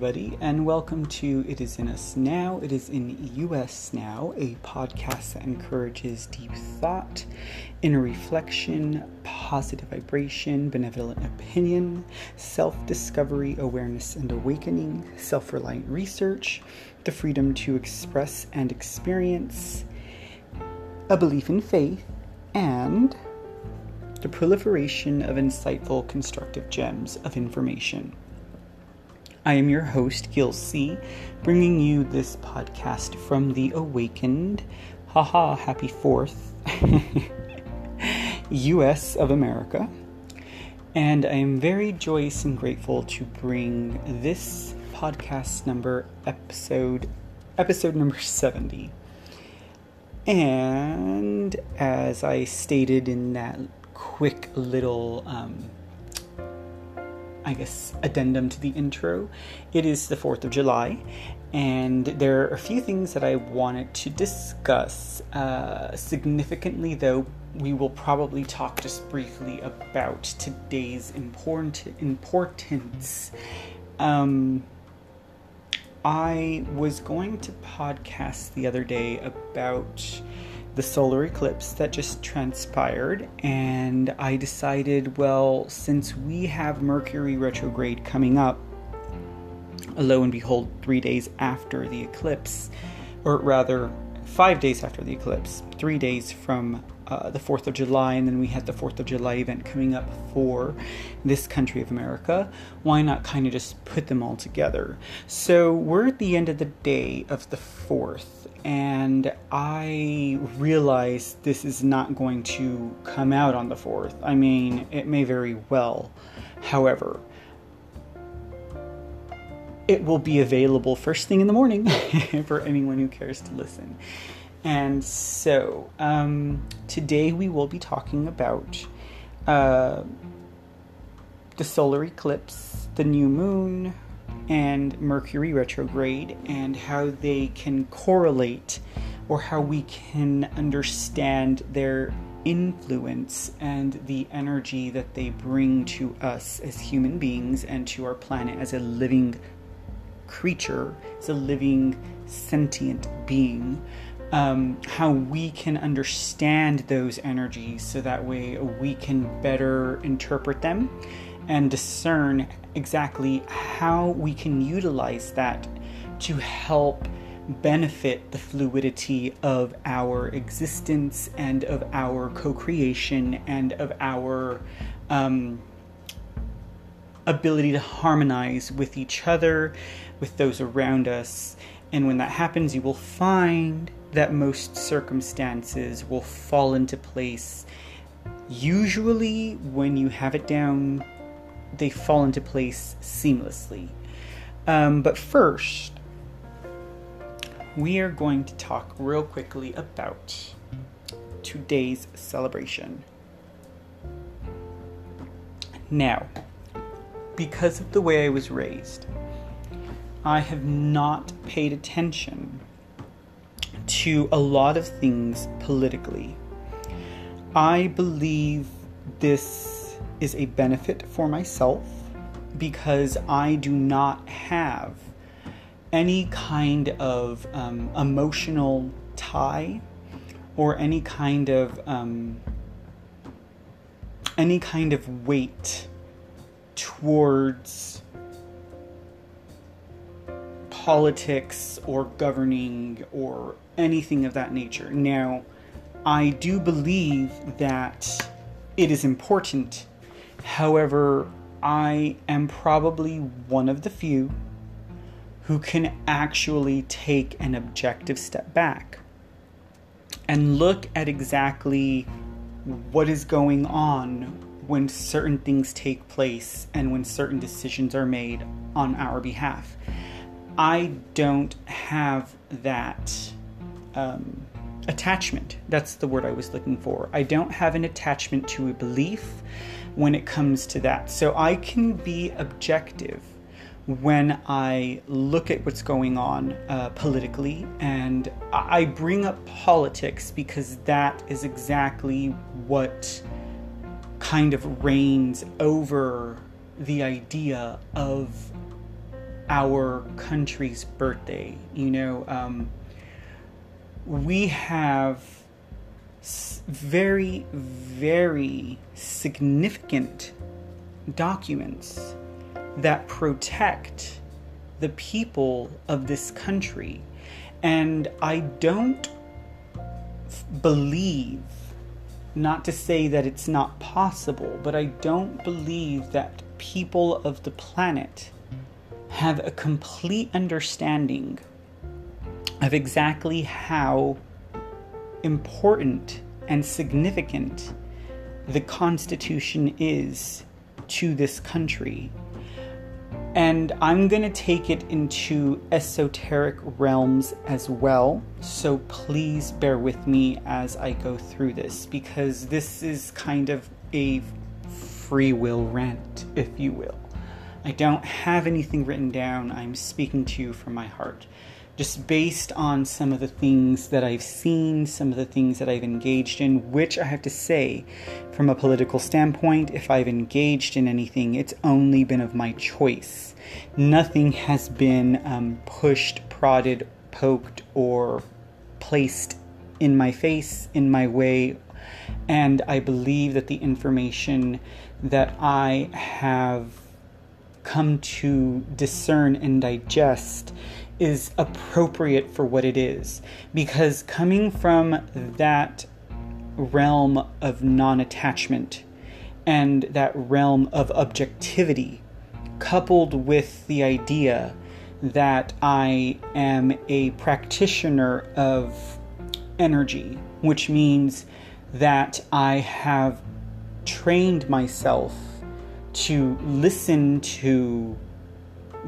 Everybody, and welcome to It Is In Us Now. It is in US Now, a podcast that encourages deep thought, inner reflection, positive vibration, benevolent opinion, self discovery, awareness and awakening, self reliant research, the freedom to express and experience, a belief in faith, and the proliferation of insightful, constructive gems of information. I am your host, Gil C., bringing you this podcast from the awakened, haha, happy 4th, US of America. And I am very joyous and grateful to bring this podcast number, episode, episode number 70. And as I stated in that quick little um, I guess, addendum to the intro. It is the 4th of July, and there are a few things that I wanted to discuss. Uh, significantly, though, we will probably talk just briefly about today's important importance. Um, I was going to podcast the other day about the solar eclipse that just transpired, and I decided, well, since we have Mercury retrograde coming up, lo and behold, three days after the eclipse, or rather, five days after the eclipse, three days from uh, the 4th of July, and then we had the 4th of July event coming up for this country of America. Why not kind of just put them all together? So we're at the end of the day of the 4th, and I realize this is not going to come out on the 4th. I mean, it may very well. However, it will be available first thing in the morning for anyone who cares to listen. And so, um, today we will be talking about uh, the solar eclipse, the new moon, and Mercury retrograde and how they can correlate or how we can understand their influence and the energy that they bring to us as human beings and to our planet as a living creature, as a living sentient being. Um, how we can understand those energies so that way we can better interpret them and discern exactly how we can utilize that to help benefit the fluidity of our existence and of our co creation and of our um, ability to harmonize with each other, with those around us. And when that happens, you will find that most circumstances will fall into place. Usually, when you have it down they fall into place seamlessly. Um, but first, we are going to talk real quickly about today's celebration. Now, because of the way I was raised, I have not paid attention to a lot of things politically. I believe this is a benefit for myself because I do not have any kind of um, emotional tie or any kind of um, any kind of weight towards politics or governing or anything of that nature. Now, I do believe that it is important However, I am probably one of the few who can actually take an objective step back and look at exactly what is going on when certain things take place and when certain decisions are made on our behalf. I don't have that um, attachment. That's the word I was looking for. I don't have an attachment to a belief when it comes to that. So I can be objective when I look at what's going on uh, politically, and I bring up politics because that is exactly what kind of reigns over the idea of our country's birthday. You know, um, we have very, very significant documents that protect the people of this country. And I don't believe, not to say that it's not possible, but I don't believe that people of the planet have a complete understanding of exactly how important and significant the Constitution is to this country. And I'm going to take it into esoteric realms as well. So please bear with me as I go through this because this is kind of a free will rant, if you will. I don't have anything written down. I'm speaking to you from my heart just based on some of the things that I've seen, some of the things that I've engaged in, which I have to say, from a political standpoint, if I've engaged in anything, it's only been of my choice. Nothing has been um, pushed, prodded, poked, or placed in my face, in my way. And I believe that the information that I have come to discern and digest is appropriate for what it is. Because coming from that realm of non attachment and that realm of objectivity, coupled with the idea that I am a practitioner of energy, which means that I have trained myself to listen to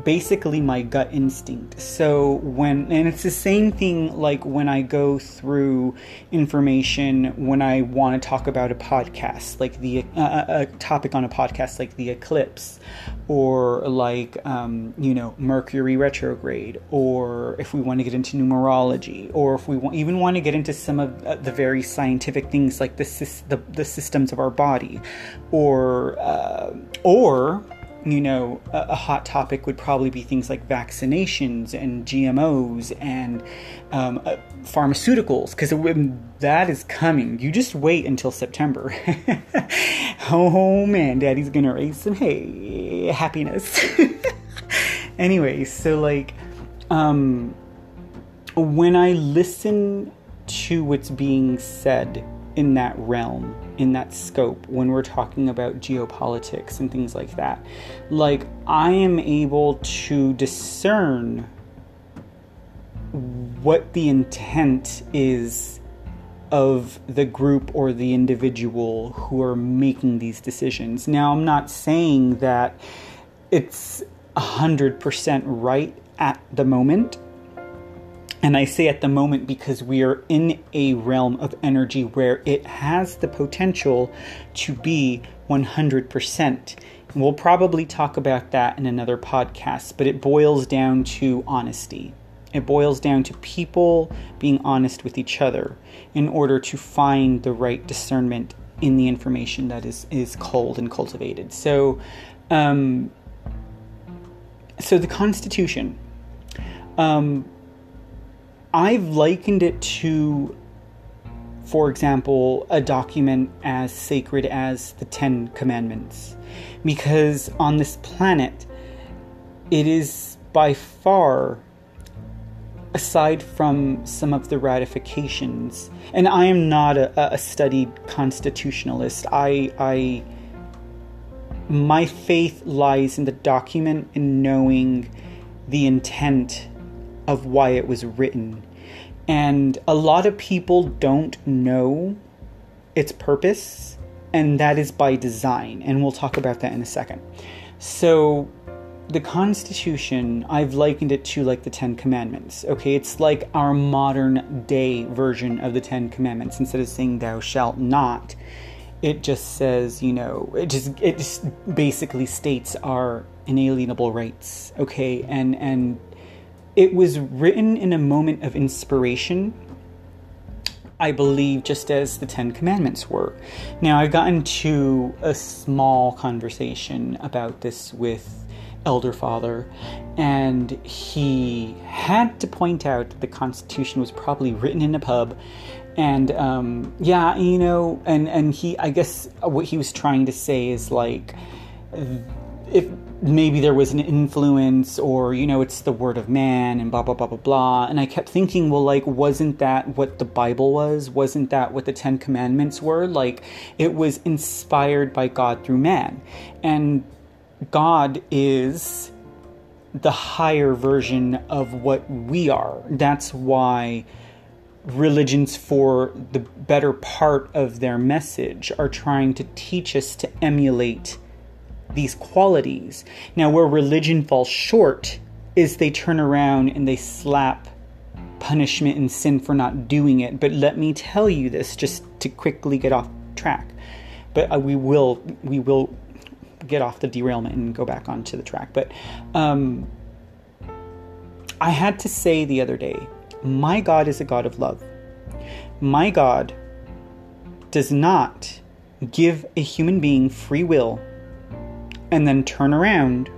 basically my gut instinct. So when and it's the same thing like when I go through information when I want to talk about a podcast, like the uh, uh, a topic on a podcast like the eclipse, or like um, you know Mercury retrograde, or if we want to get into numerology, or if we want, even want to get into some of uh, the very scientific things like the the, the systems of our body, or uh, or you know, a, a, hot topic would probably be things like vaccinations and GMOs and um, uh, pharmaceuticals, because that is coming. You just wait until September. oh man, Daddy's gonna raise some hey happiness. anyway, so like, um, when I listen to what's being said in that realm, in that scope, when we're talking about geopolitics and things like that. Like, I am able to discern what the intent is of the group or the individual who are making these decisions. Now, I'm not saying that it's 100% right at the moment and I say at the moment because we are in a realm of energy where it has the potential to be 100%. we'll probably talk about that in another podcast, but it boils down to honesty. It boils down to people being honest with each other in order to find the right discernment in the information that is, is culled and cultivated. So, um, so the Constitution. Um, I've likened it to, for example, a document as sacred as the Ten Commandments. Because on this planet, it is by far, aside from some of the ratifications, and I am not a, a studied constitutionalist, I, I my faith lies in the document and knowing the intent of why it was written. And a lot of people don't know its purpose, and that is by design. And we'll talk about that in a second. So, the Constitution, I've likened it to like the Ten Commandments. Okay, it's like our modern day version of the Ten Commandments. Instead of saying "Thou shalt not," it just says, you know, it just it just basically states our inalienable rights. Okay, and and it was written in a moment of inspiration, I believe, just as the Ten Commandments were. Now, I've gotten to a small conversation about this with elder father, and he had to point out that the Constitution was probably written in a pub. And um, yeah, you know, and and he, I guess, what he was trying to say is like, if maybe there was an influence or you know it's the word of man and blah blah blah blah blah. And i kept thinking well like wasn't that what the bible was? Wasn't that what the 10 commandments were? Like it was inspired by god through man. And god is the higher version of what we are. That's why religions for the better part of their message are trying to teach us to emulate these qualities. Now, where religion falls short is they turn around and they slap punishment and sin for not doing it. But let me tell you this just to quickly get off track. But uh, we will we will get off the derailment and go back onto the track. But um, I had to say the other day, my God is a God of love. My God does not give a human being free will and then turn around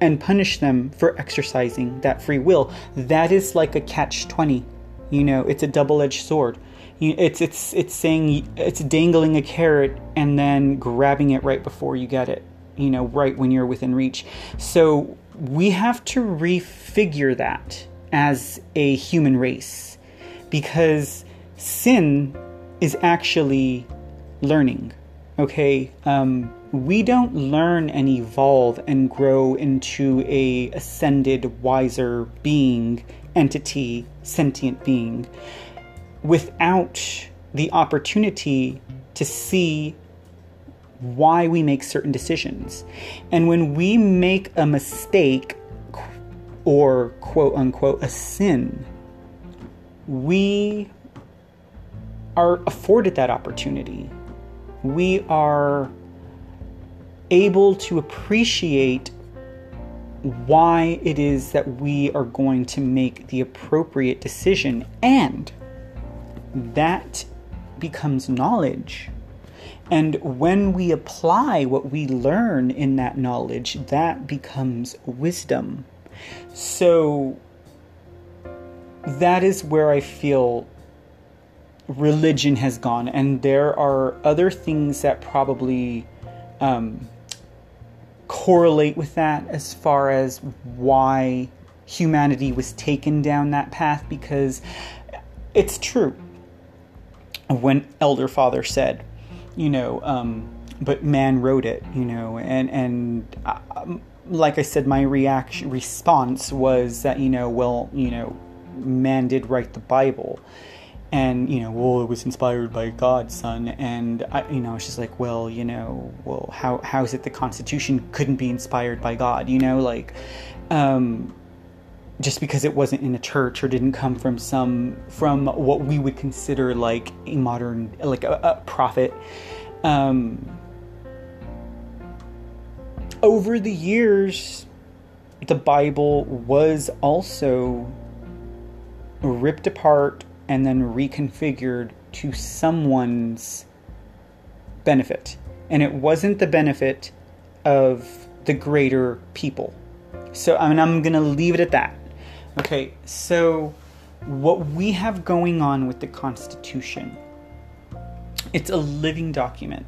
and punish them for exercising that free will. That is like a catch 20. You know, it's a double-edged sword. It's it's it's saying it's dangling a carrot and then grabbing it right before you get it. You know, right when you're within reach. So we have to refigure that as a human race because sin is actually learning. Okay, um, we don't learn and evolve and grow into a ascended, wiser being, entity, sentient being without the opportunity to see why we make certain decisions. And when we make a mistake or quote unquote a sin, we are afforded that opportunity. We are able to appreciate why it is that we are going to make the appropriate decision. And that becomes knowledge. And when we apply what we learn in that knowledge, that becomes wisdom. So that is where I feel religion has gone. And there are other things that probably um, correlate with that as far as why humanity was taken down that path because it's true. When Elder Father said, you know, um, but man wrote it, you know, and and uh, like I said, my reaction response was that you know, well, you know, man did write the Bible, and you know well it was inspired by god son and I, you know just like well you know well how how is it the constitution couldn't be inspired by god you know like um just because it wasn't in a church or didn't come from some from what we would consider like a modern like a, a prophet. Um over the years the bible was also ripped apart and then reconfigured to someone's benefit. And it wasn't the benefit of the greater people. So I mean, I'm going to leave it at that. Okay, so what we have going on with the Constitution, it's a living document.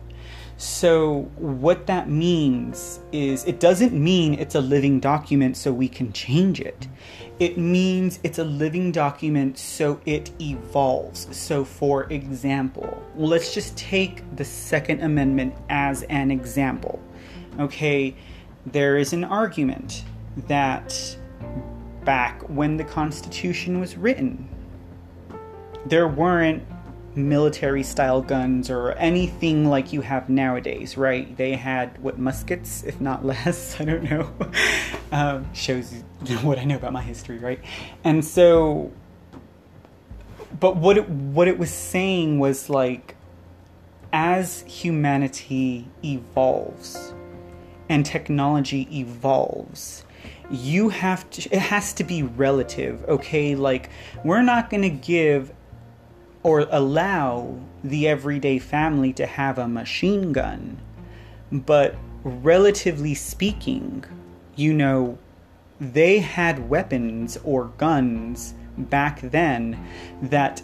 So, what that means is it doesn't mean it's a living document so we can change it. It means it's a living document so it evolves. So, for example, let's just take the Second Amendment as an example. Okay, there is an argument that back when the Constitution was written, there weren't military style guns or anything like you have nowadays, right? They had what muskets, if not less. I don't know. um, shows what I know about my history, right? And so, but what it, what it was saying was like, as humanity evolves and technology evolves, you have to it has to be relative okay like we're not going to give or allow the everyday family to have a machine gun. But relatively speaking, you know, they had weapons or guns back then that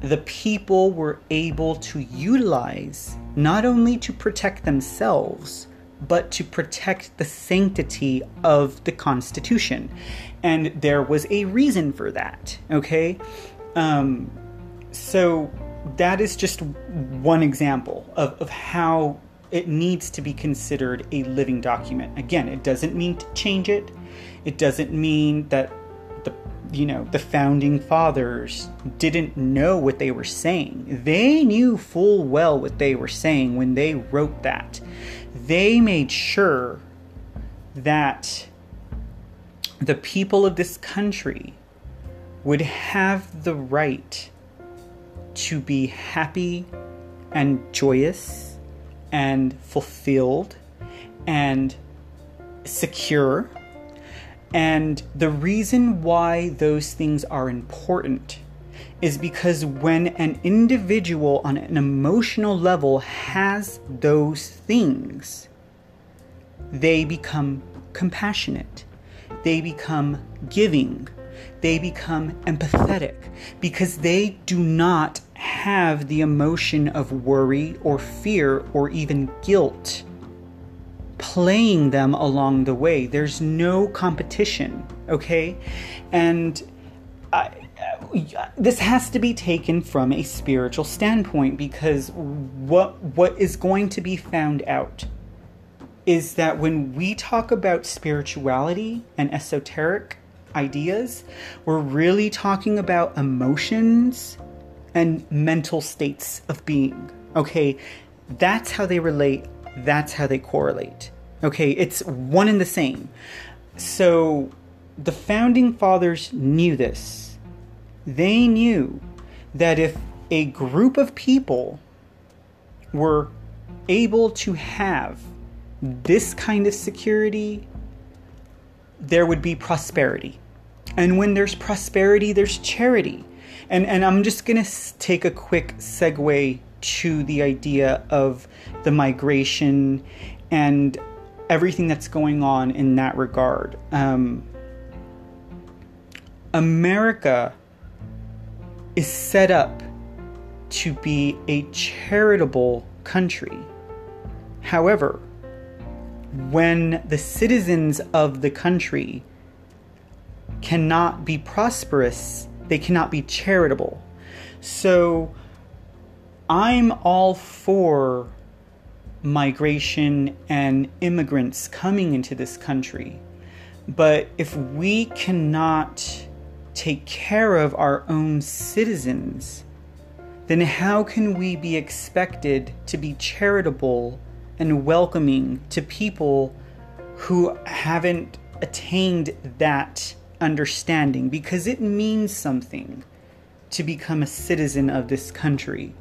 the people were able to utilize not only to protect themselves, but to protect the sanctity of the Constitution. And there was a reason for that, okay? Um, so that is just one example of, of how it needs to be considered a living document. Again, it doesn't mean to change it. It doesn't mean that the you know, the founding fathers didn't know what they were saying. They knew full well what they were saying when they wrote that. They made sure that the people of this country would have the right to be happy and joyous and fulfilled and secure. And the reason why those things are important is because when an individual on an emotional level has those things, they become compassionate, they become giving, they become empathetic because they do not have the emotion of worry or fear or even guilt playing them along the way. There's no competition, okay? And I, uh, this has to be taken from a spiritual standpoint because what what is going to be found out is that when we talk about spirituality and esoteric ideas, we're really talking about emotions and mental states of being. Okay, that's how they relate, that's how they correlate. Okay, it's one and the same. So the founding fathers knew this. They knew that if a group of people were able to have this kind of security, there would be prosperity. And when there's prosperity, there's charity. And, and I'm just to take a quick segue to the idea of the migration and everything that's going on in that regard. Um, America is set up to be a charitable country. However, when the citizens of the country cannot be prosperous, they cannot be charitable. So I'm all for migration and immigrants coming into this country. But if we cannot take care of our own citizens, then how can we be expected to be charitable and welcoming to people who haven't attained that understanding? Because it means something to become a citizen of this country,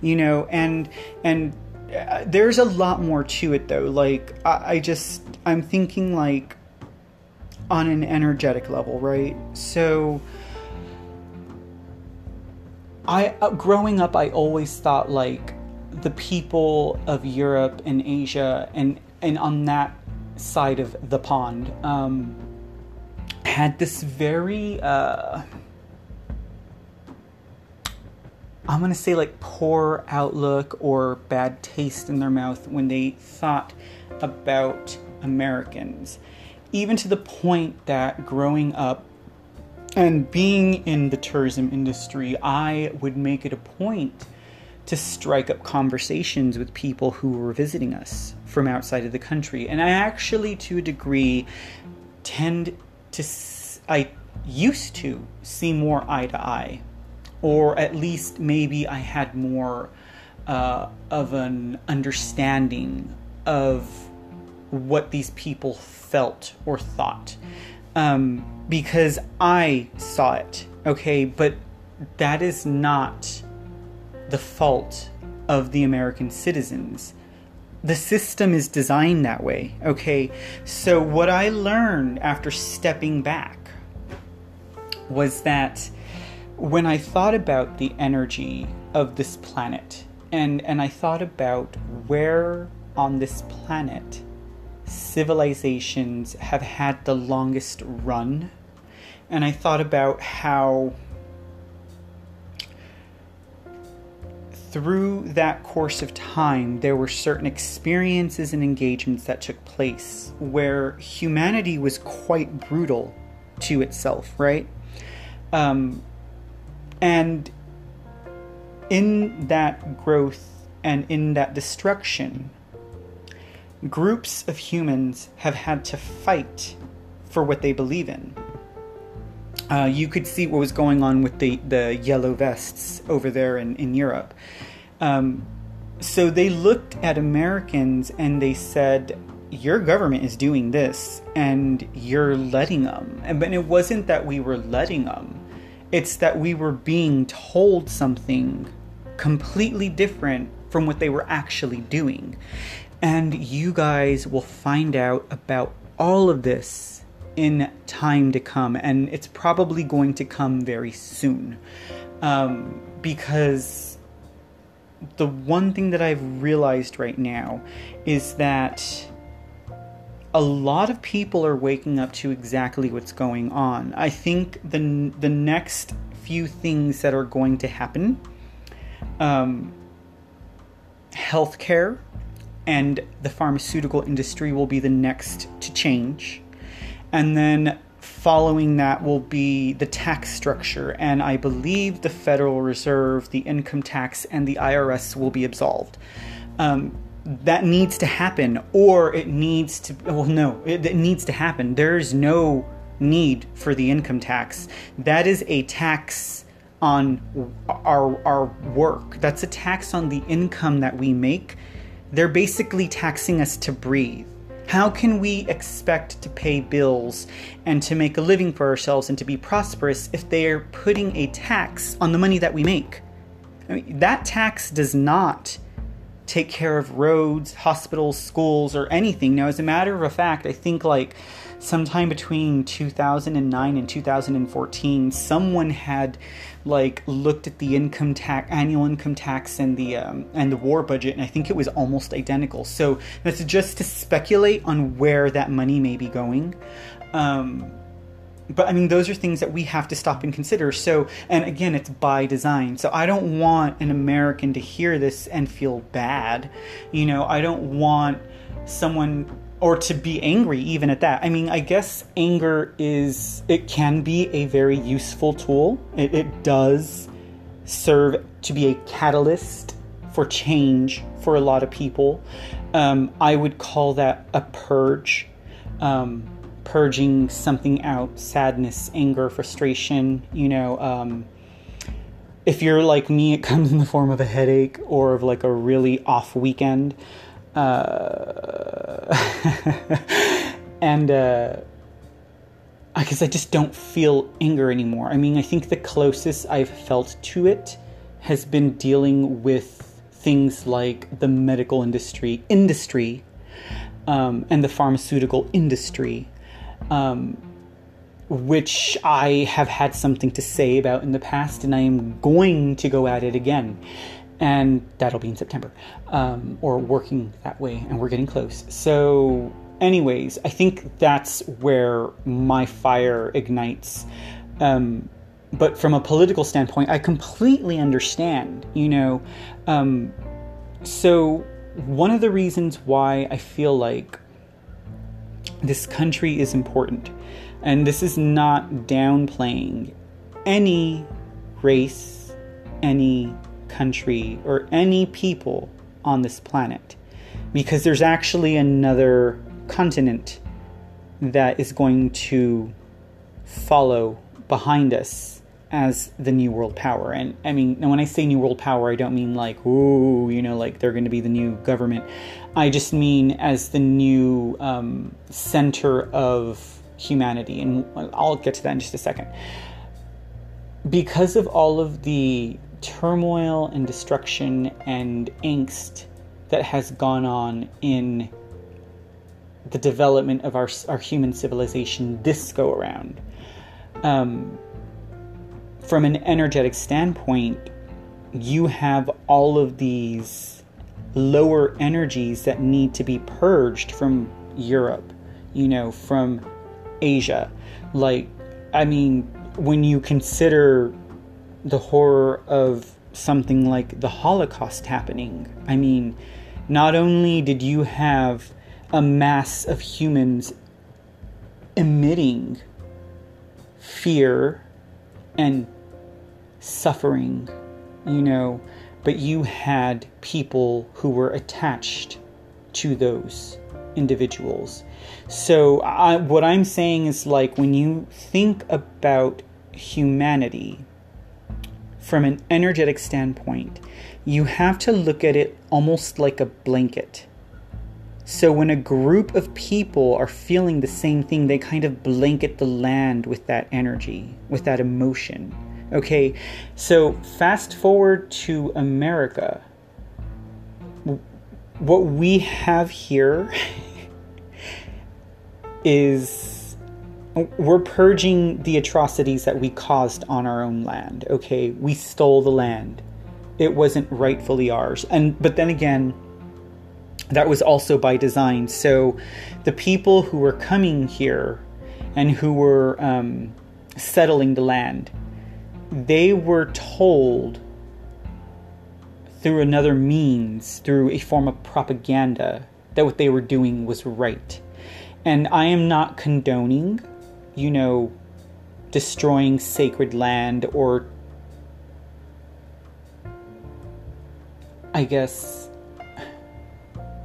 you know, and and uh, there's a lot more to it though. Like I, I just I'm thinking like on an energetic level, right? So I uh, growing up I always thought like the people of Europe and Asia and and on that side of the pond um, had this very uh, I'm gonna say like poor outlook or bad taste in their mouth when they thought about Americans, even to the point that growing up and being in the tourism industry, I would make it a point to strike up conversations with people who were visiting us from outside of the country. And I actually, to a degree, tend to, I used to see more eye to eye or at least maybe I had more uh, of an understanding of what these people felt or thought um, because I saw it, okay, but that is not the fault of the American citizens. The system is designed that way, okay? So, what I learned after stepping back was that when I thought about the energy of this planet, and, and I thought about where on this planet civilizations have had the longest run. And I thought about how through that course of time, there were certain experiences and engagements that took place where humanity was quite brutal to itself, right? Um, and in that growth and in that destruction, groups of humans have had to fight for what they believe in. Uh, you could see what was going on with the, the yellow vests over there in, in Europe. Um, so they looked at Americans and they said, Your government is doing this and you're letting them. And, but it wasn't that we were letting them, it's that we were being told something completely different from what they were actually doing. And you guys will find out about all of this in time to come, and it's probably going to come very soon. Um, because the one thing that I've realized right now is that a lot of people are waking up to exactly what's going on. I think the the next few things that are going to happen, um, healthcare and the pharmaceutical industry will be the next to change and then following that will be the tax structure. And i believe the federal reserve the income tax and the irs will be absolved. Um, that needs to happen or it needs to well no it, it needs to happen. There's no need for the income tax. That is a tax on our our work. That's a tax on the income that we make. They're basically taxing us to breathe how can we expect to pay bills and to make a living for ourselves and to be prosperous if they are putting a tax on the money that we make? I mean, that tax does not take care of roads, hospitals, schools, or anything. Now, as a matter of fact, I think like sometime between 2009 and 2014, someone had like looked at the income tax, annual income tax, and the um, and the war budget, and I think it was almost identical. So that's just to speculate on where that money may be going. Um, but I mean, those are things that we have to stop and consider. So, and again, it's by design. So, I don't want an American to hear this and feel bad. You know, I don't want someone or to be angry even at that. I mean, I guess anger is, it can be a very useful tool. It, it does serve to be a catalyst for change for a lot of people. Um, I would call that a purge. Um, purging something out sadness, anger, frustration, you know. Um, if you're like me, it comes in the form of a headache or of like a really off weekend. Uh, and uh, I guess I just don't feel anger anymore. I mean, I think the closest I've felt to it has been dealing with things like the medical industry, industry, um, and the pharmaceutical industry, um, which I have had something to say about in the past, and I am going to go at it again and that'll be in September, um, or working that way, and we're getting close. So, anyways, I think that's where my fire ignites. Um, but from a political standpoint, I completely understand, you know. Um, so, one of the reasons why I feel like this country is important, and this is not downplaying any race, any country or any people on this planet because there's actually another continent that is going to follow behind us as the new world power. And I mean, when I say new world power, I don't mean like, ooh, you know, like they're going to be the new government. I just mean as the new um, center of humanity. And I'll get to that in just a second. Because of all of the turmoil and destruction and angst that has gone on in the development of our, our human civilization this go around. Um, from an energetic standpoint, you have all of these lower energies that need to be purged from Europe, you know, from Asia. Like, I mean, when you consider the horror of something like the Holocaust happening, I mean, not only did you have a mass of humans emitting fear and suffering, you know, but you had people who were attached to those individuals. So, I, what I'm saying is like when you think about humanity from an energetic standpoint, you have to look at it almost like a blanket. So, when a group of people are feeling the same thing, they kind of blanket the land with that energy, with that emotion. Okay, so fast forward to America. What we have here is we're purging the atrocities that we caused on our own land. Okay, we stole the land. It wasn't rightfully ours. And but then again, that was also by design. So the people who were coming here and who were um, settling the land, they were told through another means, through a form of propaganda, that what they were doing was right. And I am not condoning, you know, destroying sacred land or, I guess,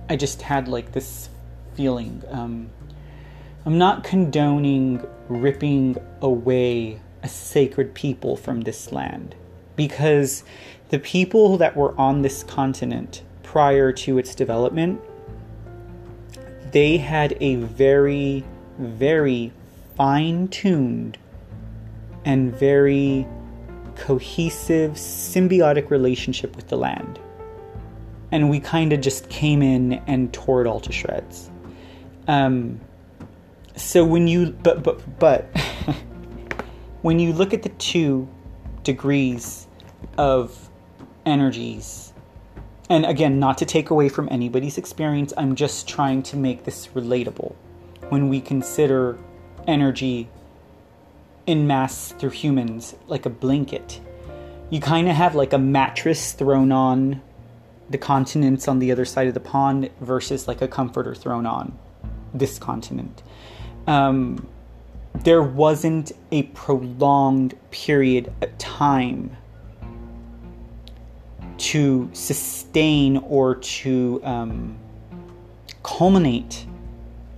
I just had like this feeling. Um, I'm not condoning ripping away a sacred people from this land because the people that were on this continent prior to its development they had a very, very fine tuned and very cohesive, symbiotic relationship with the land. And we kind of just came in and tore it all to shreds. Um, so when you, but, but, but, when you look at the two degrees of energies and again, not to take away from anybody's experience, I'm just trying to make this relatable. When we consider energy in mass through humans like a blanket, you kind of have like a mattress thrown on the continents on the other side of the pond versus like a comforter thrown on this continent. Um, there wasn't a prolonged period of time to sustain or to um, culminate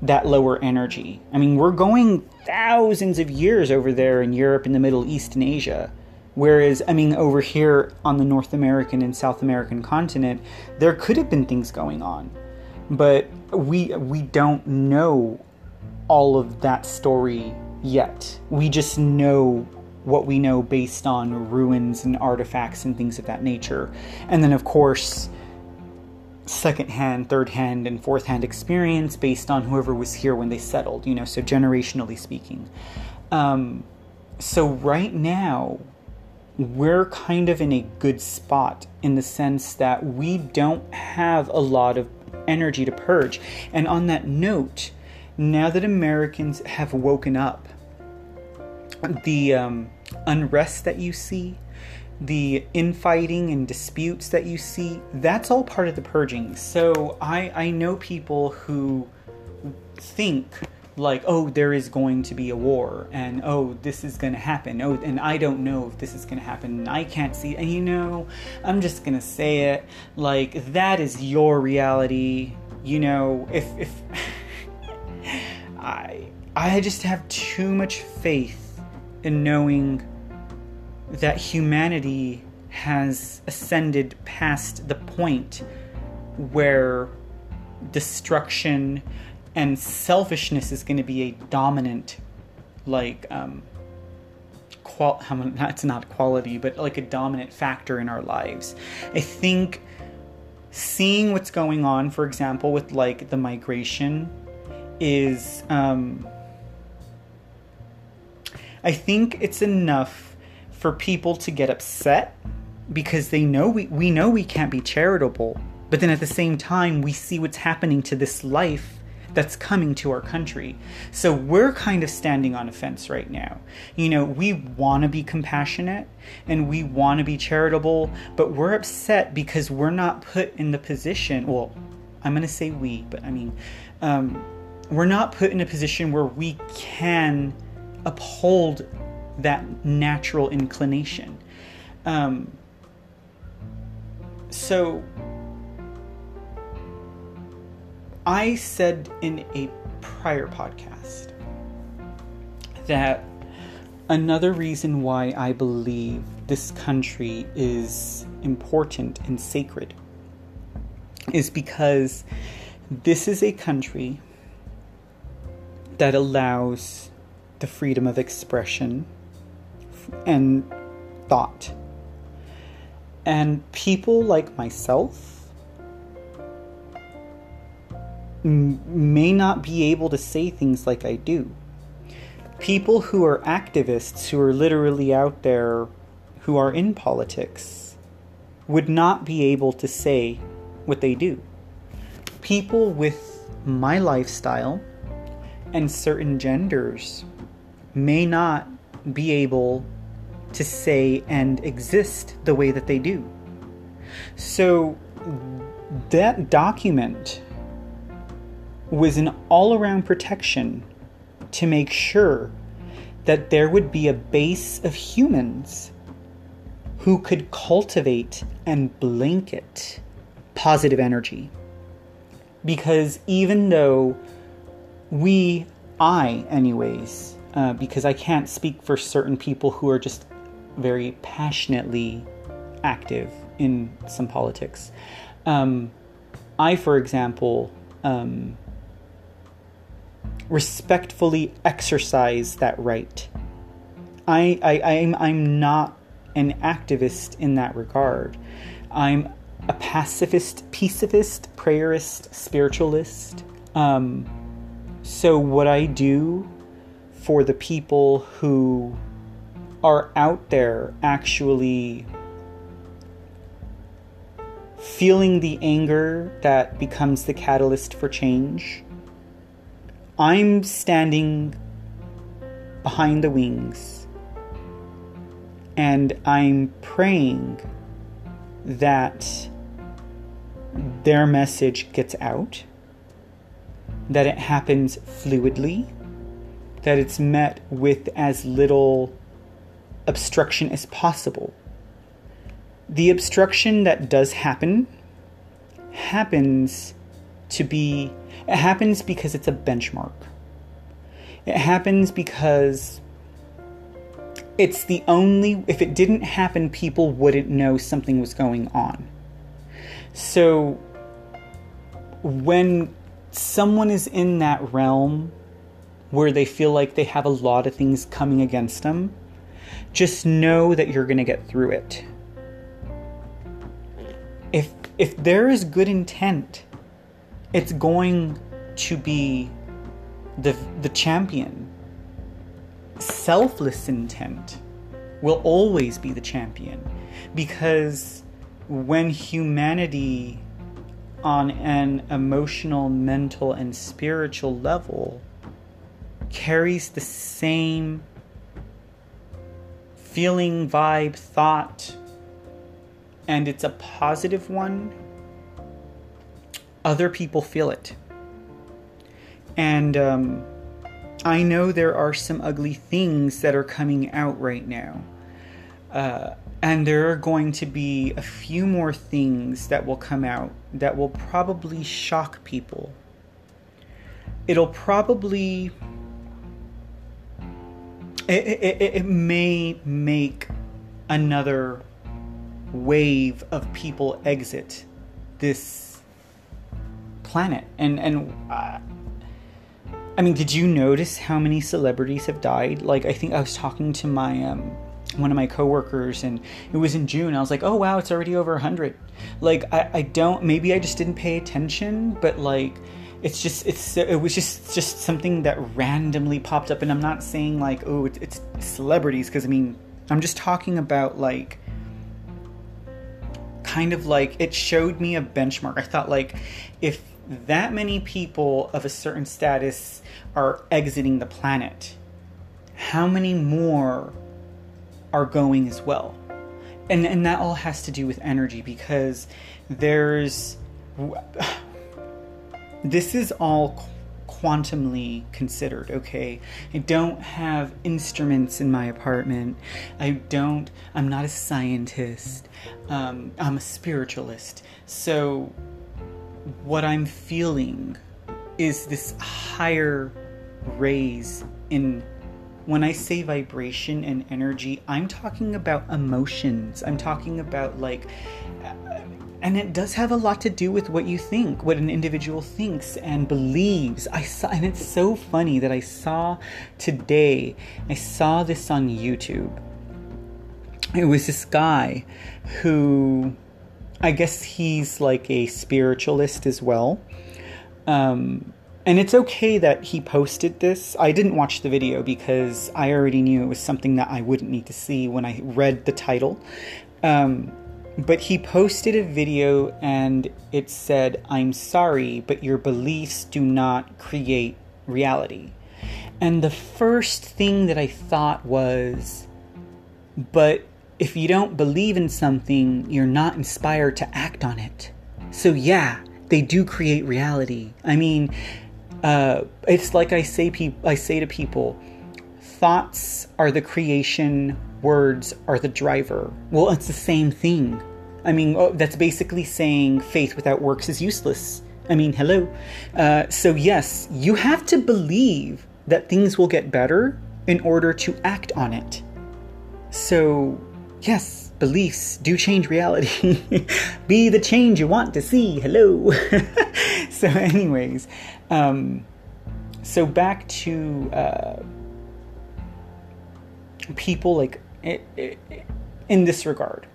that lower energy. I mean, we're going thousands of years over there in Europe, in the Middle East, and Asia. Whereas, I mean, over here on the North American and South American continent, there could have been things going on, but we we don't know all of that story yet. We just know what we know based on ruins and artifacts and things of that nature. And then, of course, second-hand, third-hand, and fourth-hand experience based on whoever was here when they settled, you know, so generationally speaking. Um, so right now, we're kind of in a good spot in the sense that we don't have a lot of energy to purge. And on that note, now that Americans have woken up the um, unrest that you see, the infighting and disputes that you see, that's all part of the purging. So I, I know people who think like, oh, there is going to be a war, and oh, this is going to happen. Oh, and I don't know if this is going to happen, I can't see. And you know, I'm just going to say it like that is your reality. You know, if if I I just have too much faith in knowing that humanity has ascended past the point where destruction and selfishness is going to be a dominant like um qual that's not quality but like a dominant factor in our lives. I think seeing what's going on for example with like the migration is um I think it's enough for people to get upset because they know we, we know we can't be charitable. But then at the same time, we see what's happening to this life that's coming to our country. So we're kind of standing on a fence right now. You know, we want to be compassionate and we want to be charitable, but we're upset because we're not put in the position. Well, I'm going to say we, but I mean, um, we're not put in a position where we can uphold that natural inclination. Um, so I said in a prior podcast that another reason why I believe this country is important and sacred is because this is a country that allows the freedom of expression and thought. And people like myself may not be able to say things like I do. People who are activists, who are literally out there, who are in politics, would not be able to say what they do. People with my lifestyle and certain genders may not be able to say and exist the way that they do. So, that document was an all around protection to make sure that there would be a base of humans who could cultivate and blanket positive energy. Because even though we, I, anyways, uh, because I can't speak for certain people who are just very passionately active in some politics. Um, I, for example, um, respectfully exercise that right. I, I, I'm, I'm not an activist in that regard. I'm a pacifist, peacifist, prayerist, spiritualist. Um, so, what I do for the people who are out there actually feeling the anger that becomes the catalyst for change I'm standing behind the wings and I'm praying that their message gets out, that it happens fluidly, that it's met with as little obstruction as possible. The obstruction that does happen happens to be it happens because it's a benchmark. It happens because it's the only if it didn't happen people wouldn't know something was going on. So when someone is in that realm where they feel like they have a lot of things coming against them, just know that you're going to get through it. If if there is good intent, it's going to be the the champion. Selfless intent will always be the champion because when humanity on an emotional, mental, and spiritual level carries the same feeling, vibe, thought, and it's a positive one, other people feel it. And um, I know there are some ugly things that are coming out right now. Uh, and there are going to be a few more things that will come out that will probably shock people. It'll probably. It, it, it may make another wave of people exit this planet. And, and uh, I mean, did you notice how many celebrities have died? Like, I think I was talking to my um, one of my coworkers, and it was in June. I was like, oh wow, it's already over hundred. Like, I, I don't. Maybe I just didn't pay attention, but like, it's just it's it was just just something that randomly popped up, and I'm not saying like, oh, it's, it's celebrities, because I mean, I'm just talking about like kind of like it showed me a benchmark. I thought like if that many people of a certain status are exiting the planet, how many more are going as well? And and that all has to do with energy because there's this is all quantumly considered, okay? I don't have instruments in my apartment. I don't, I'm not a scientist. Um, I'm a spiritualist. So, what I'm feeling is this higher raise in when I say vibration and energy, I'm talking about emotions. I'm talking about like and it does have a lot to do with what you think, what an individual thinks and believes. I saw, and it's so funny that I saw today, I saw this on YouTube. It was this guy who, I guess he's like a spiritualist as well. Um, and it's okay that he posted this. I didn't watch the video because I already knew it was something that I wouldn't need to see when I read the title. Um, but he posted a video and it said, I'm sorry, but your beliefs do not create reality. And the first thing that I thought was, but if you don't believe in something, you're not inspired to act on it. So, yeah, they do create reality. I mean, uh, it's like I say, pe- I say to people, thoughts are the creation, words are the driver. Well, it's the same thing. I mean, oh, that's basically saying faith without works is useless. I mean, hello. Uh, so, yes, you have to believe that things will get better in order to act on it. So, yes, beliefs do change reality. Be the change you want to see. Hello. so, anyways, um, so back to uh, people like in this regard.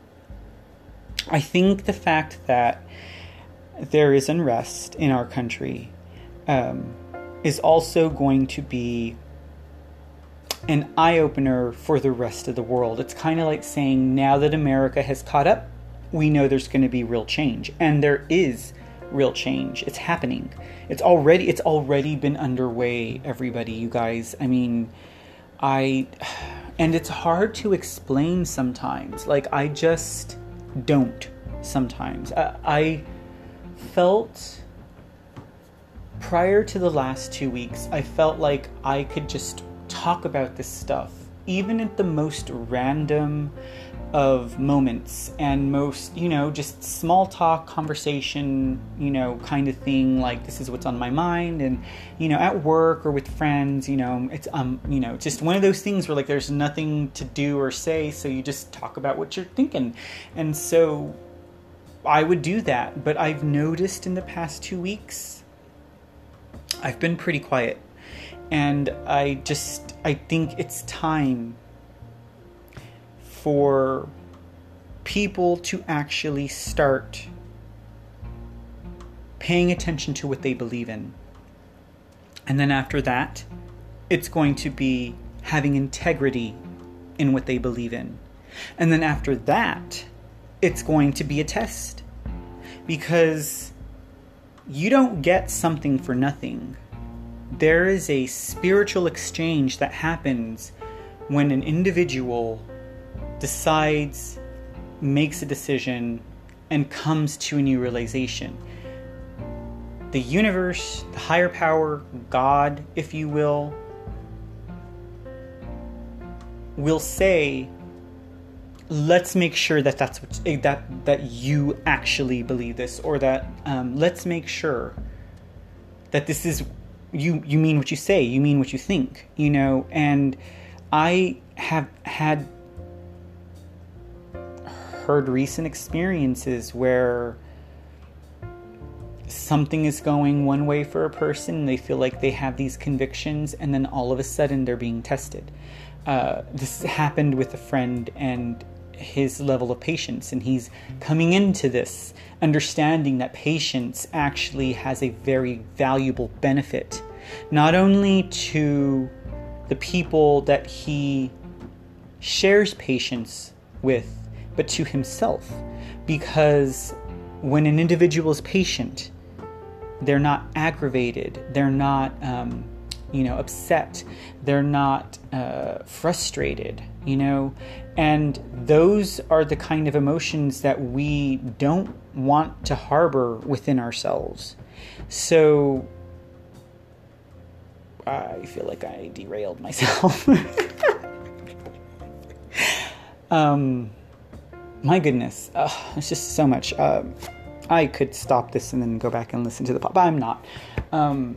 I think the fact that there is unrest in our country um, is also going to be an eye opener for the rest of the world. It's kind of like saying now that America has caught up, we know there's going to be real change, and there is real change. It's happening. It's already it's already been underway. Everybody, you guys. I mean, I and it's hard to explain sometimes. Like I just don't sometimes. I, I felt prior to the last two weeks, I felt like I could just talk about this stuff, even at the most random of moments and most, you know, just small talk conversation, you know, kind of thing like this is what's on my mind and you know, at work or with friends, you know, it's um, you know, just one of those things where like there's nothing to do or say, so you just talk about what you're thinking. And so I would do that, but I've noticed in the past 2 weeks I've been pretty quiet. And I just I think it's time for people to actually start paying attention to what they believe in. And then after that, it's going to be having integrity in what they believe in. And then after that, it's going to be a test. Because you don't get something for nothing. There is a spiritual exchange that happens when an individual decides, makes a decision, and comes to a new realization. The universe, the higher power, God, if you will, will say, let's make sure that that's what, eh, that that you actually believe this, or that um, let's make sure that this is you you mean what you say, you mean what you think, you know. And I have had heard recent experiences where something is going one way for a person, they feel like they have these convictions, and then all of a sudden they're being tested. Uh, this happened with a friend and his level of patience, and he's coming into this understanding that patience actually has a very valuable benefit, not only to the people that he shares patience with, but to himself. Because when an individual is patient, they're not aggravated, they're not, um, you know, upset, they're not uh, frustrated, you know, and those are the kind of emotions that we don't want to harbor within ourselves. So I feel like I derailed myself. um, my goodness, it's just so much. Uh, I could stop this and then go back and listen to the pop, but I'm not. Um,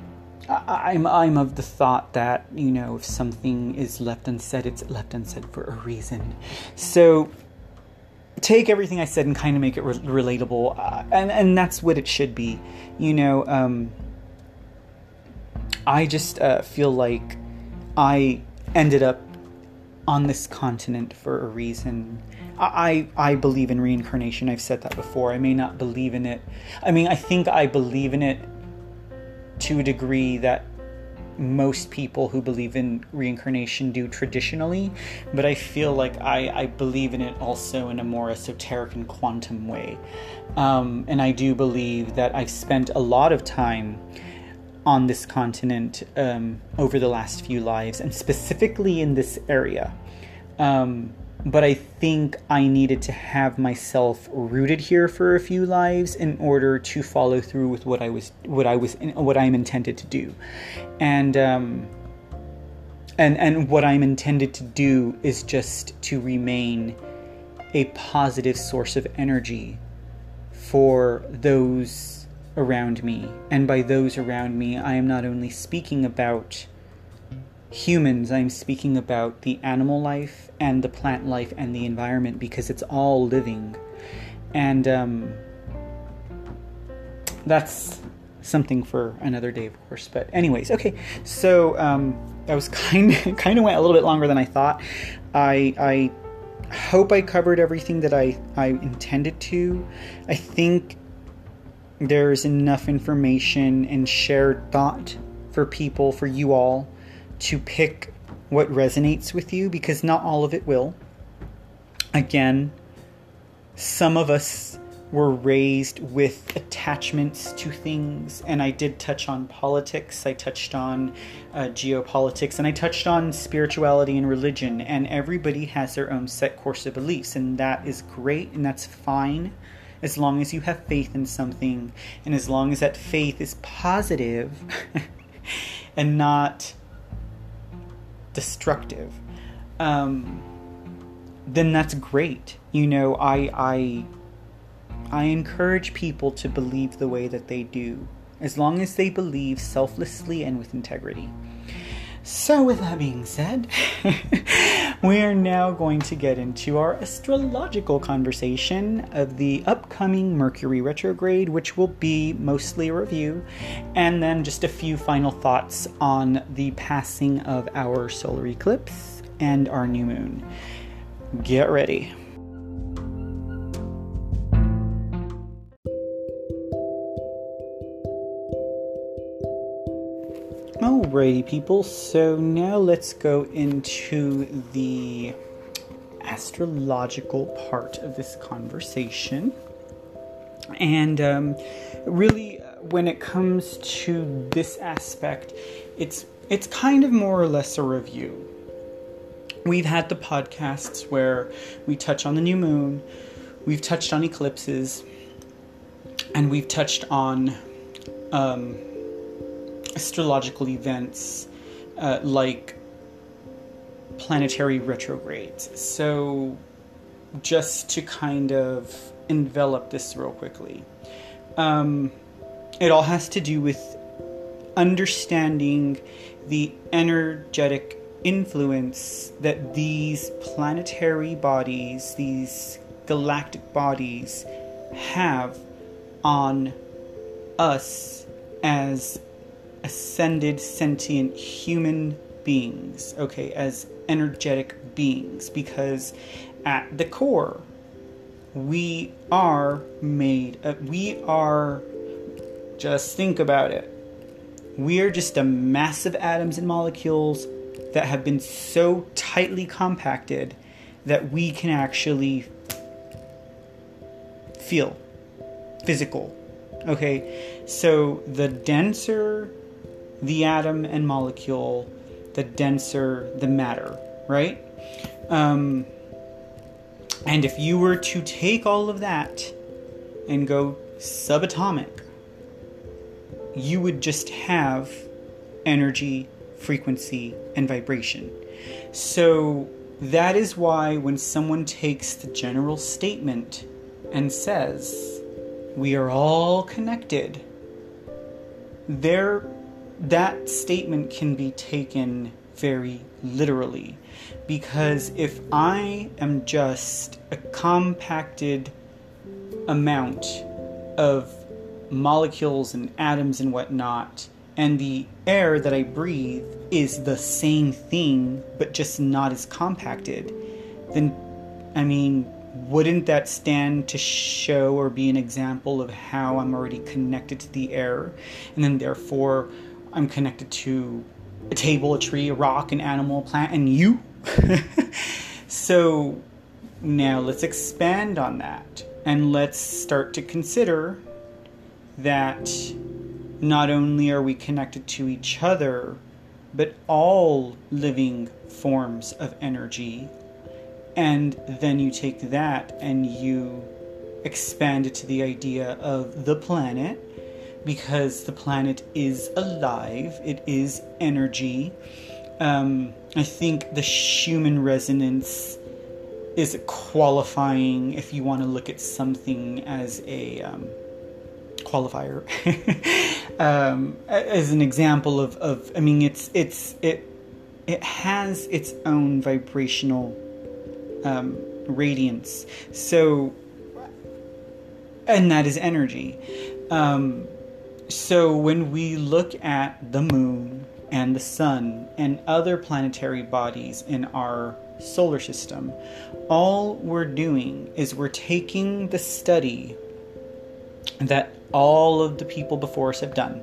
I, I'm I'm of the thought that you know if something is left unsaid, it's left unsaid for a reason. So take everything I said and kind of make it re- relatable, uh, and and that's what it should be. You know, um, I just uh, feel like I ended up on this continent for a reason. I, I believe in reincarnation. I've said that before. I may not believe in it. I mean, I think I believe in it to a degree that most people who believe in reincarnation do traditionally, but I feel like I, I believe in it also in a more esoteric and quantum way. Um, and I do believe that I've spent a lot of time on this continent um, over the last few lives, and specifically in this area. Um, but I think I needed to have myself rooted here for a few lives in order to follow through with what I was, what I was, what I'm intended to do, and um, and and what I'm intended to do is just to remain a positive source of energy for those around me, and by those around me, I am not only speaking about humans, I'm speaking about the animal life and the plant life and the environment because it's all living. And um, that's something for another day, of course. But anyways, okay. So um, that was kind of kind of went a little bit longer than I thought. I I hope I covered everything that I I intended to. I think there's enough information and shared thought for people for you all to pick what resonates with you because not all of it will. Again, some of us were raised with attachments to things, and I did touch on politics, I touched on uh, geopolitics, and I touched on spirituality and religion, and everybody has their own set course of beliefs, and that is great and that's fine as long as you have faith in something, and as long as that faith is positive and not destructive, um, then that's great. You know, I I I encourage people to believe the way that they do, as long as they believe selflessly and with integrity. So, with that being said, we are now going to get into our astrological conversation of the upcoming Mercury retrograde, which will be mostly a review, and then just a few final thoughts on the passing of our solar eclipse and our new moon. Get ready. Alrighty, people. So now let's go into the astrological part of this conversation. And um, really, uh, when it comes to this aspect, it's it's kind of more or less a review. We've had the podcasts where we touch on the new moon, we've touched on eclipses, and we've touched on um, astrological events uh, like planetary retrogrades. So, just to kind of envelop this real quickly, um, it all has to do with understanding the energetic influence that these planetary bodies, these galactic bodies, have on us as ascended sentient human beings, okay, as energetic beings, because at the core, we are made, we are, just think about it. We are just a mass of atoms and molecules that have been so tightly compacted that we can actually feel physical. Okay, So the denser the atom and molecule, the denser the matter, right? Um, and if you were to take all of that and go subatomic, you would just have energy, frequency, and vibration. So that is why when someone takes the general statement and says, We are all connected, there that statement can be taken very literally. Because if I am just a compacted amount of molecules and atoms and whatnot, and the air that I breathe is the same thing, but just not as compacted, then, I mean, wouldn't that stand to show or be an example of how I'm already connected to the air? And then, therefore, I'm connected to a table, a tree, a rock, an animal, a plant, and you? so, now let's expand on that and let's start to consider that not only are we connected to each other, but all living forms of energy. And then you take that and you expand it to the idea of the planet, because the planet is alive, it is energy. Um, I think the Schumann resonance is qualifying if you want to look at something as a um, qualifier. Um, as an example of, of I mean it's it's it it has its own vibrational um, radiance. So and that is energy. Um, so when we look at the moon and the sun and other planetary bodies in our solar system all we're doing is we're taking the study that all of the people before us have done.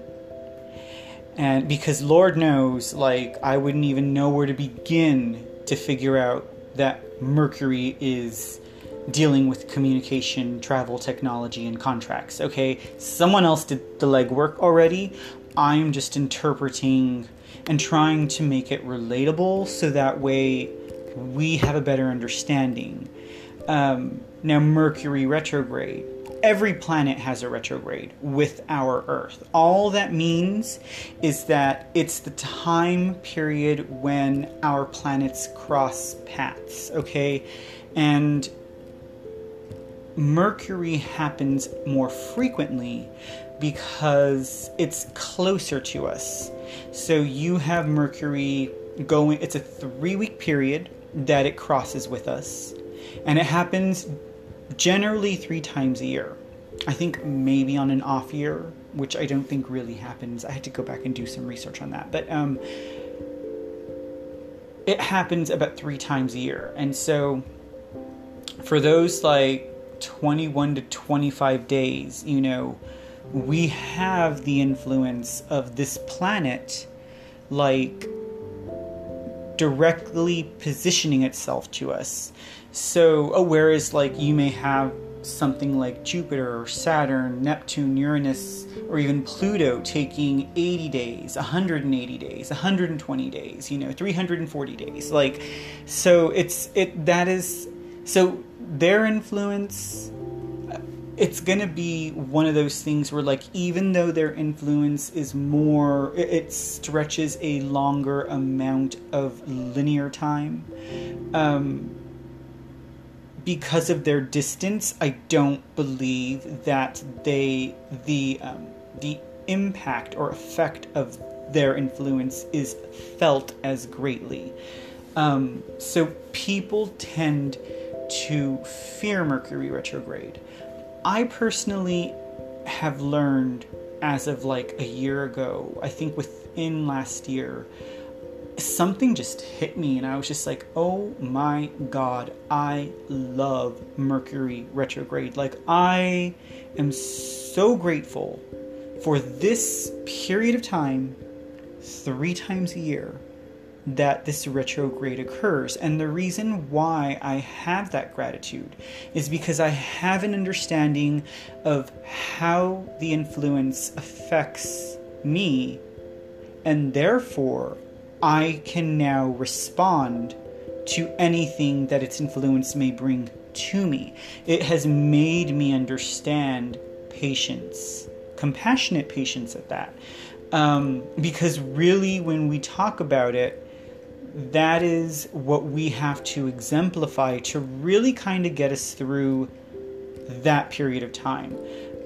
And because Lord knows, like, I wouldn't even know where to begin to figure out that Mercury is dealing with communication, travel, technology, and contracts. Okay, someone else did the legwork already. I'm just interpreting and trying to make it relatable so that way we have a better understanding. Um, now, Mercury retrograde every planet has a retrograde with our Earth. All that means is that it's the time period when our planets cross paths, okay? And Mercury happens more frequently because it's closer to us. So you have Mercury going, it's a three week period that it crosses with us. And it happens generally three times a year. I think maybe on an off year, which I don't think really happens. I had to go back and do some research on that. But um, it happens about three times a year. And so for those like 21 to 25 days, you know, we have the influence of this planet like directly positioning itself to us. So, oh, whereas like you may have something like Jupiter or Saturn, Neptune, Uranus, or even Pluto taking 80 days, 180 days, 120 days, you know, 340 days. Like so it's it that is so their influence it's going to be one of those things where like even though their influence is more it stretches a longer amount of linear time um because of their distance, I don't believe that they the um, the impact or effect of their influence is felt as greatly. Um, so people tend to fear Mercury retrograde. I personally have learned as of like a year ago, I think within last year, something just hit me and I was just like, oh my god, I love Mercury retrograde. Like, I am so grateful for this period of time, three times a year, that this retrograde occurs. And the reason why I have that gratitude is because I have an understanding of how the influence affects me, and therefore I can now respond to anything that its influence may bring to me. It has made me understand patience, compassionate patience at that. Um, because really, when we talk about it, that is what we have to exemplify to really kind of get us through that period of time.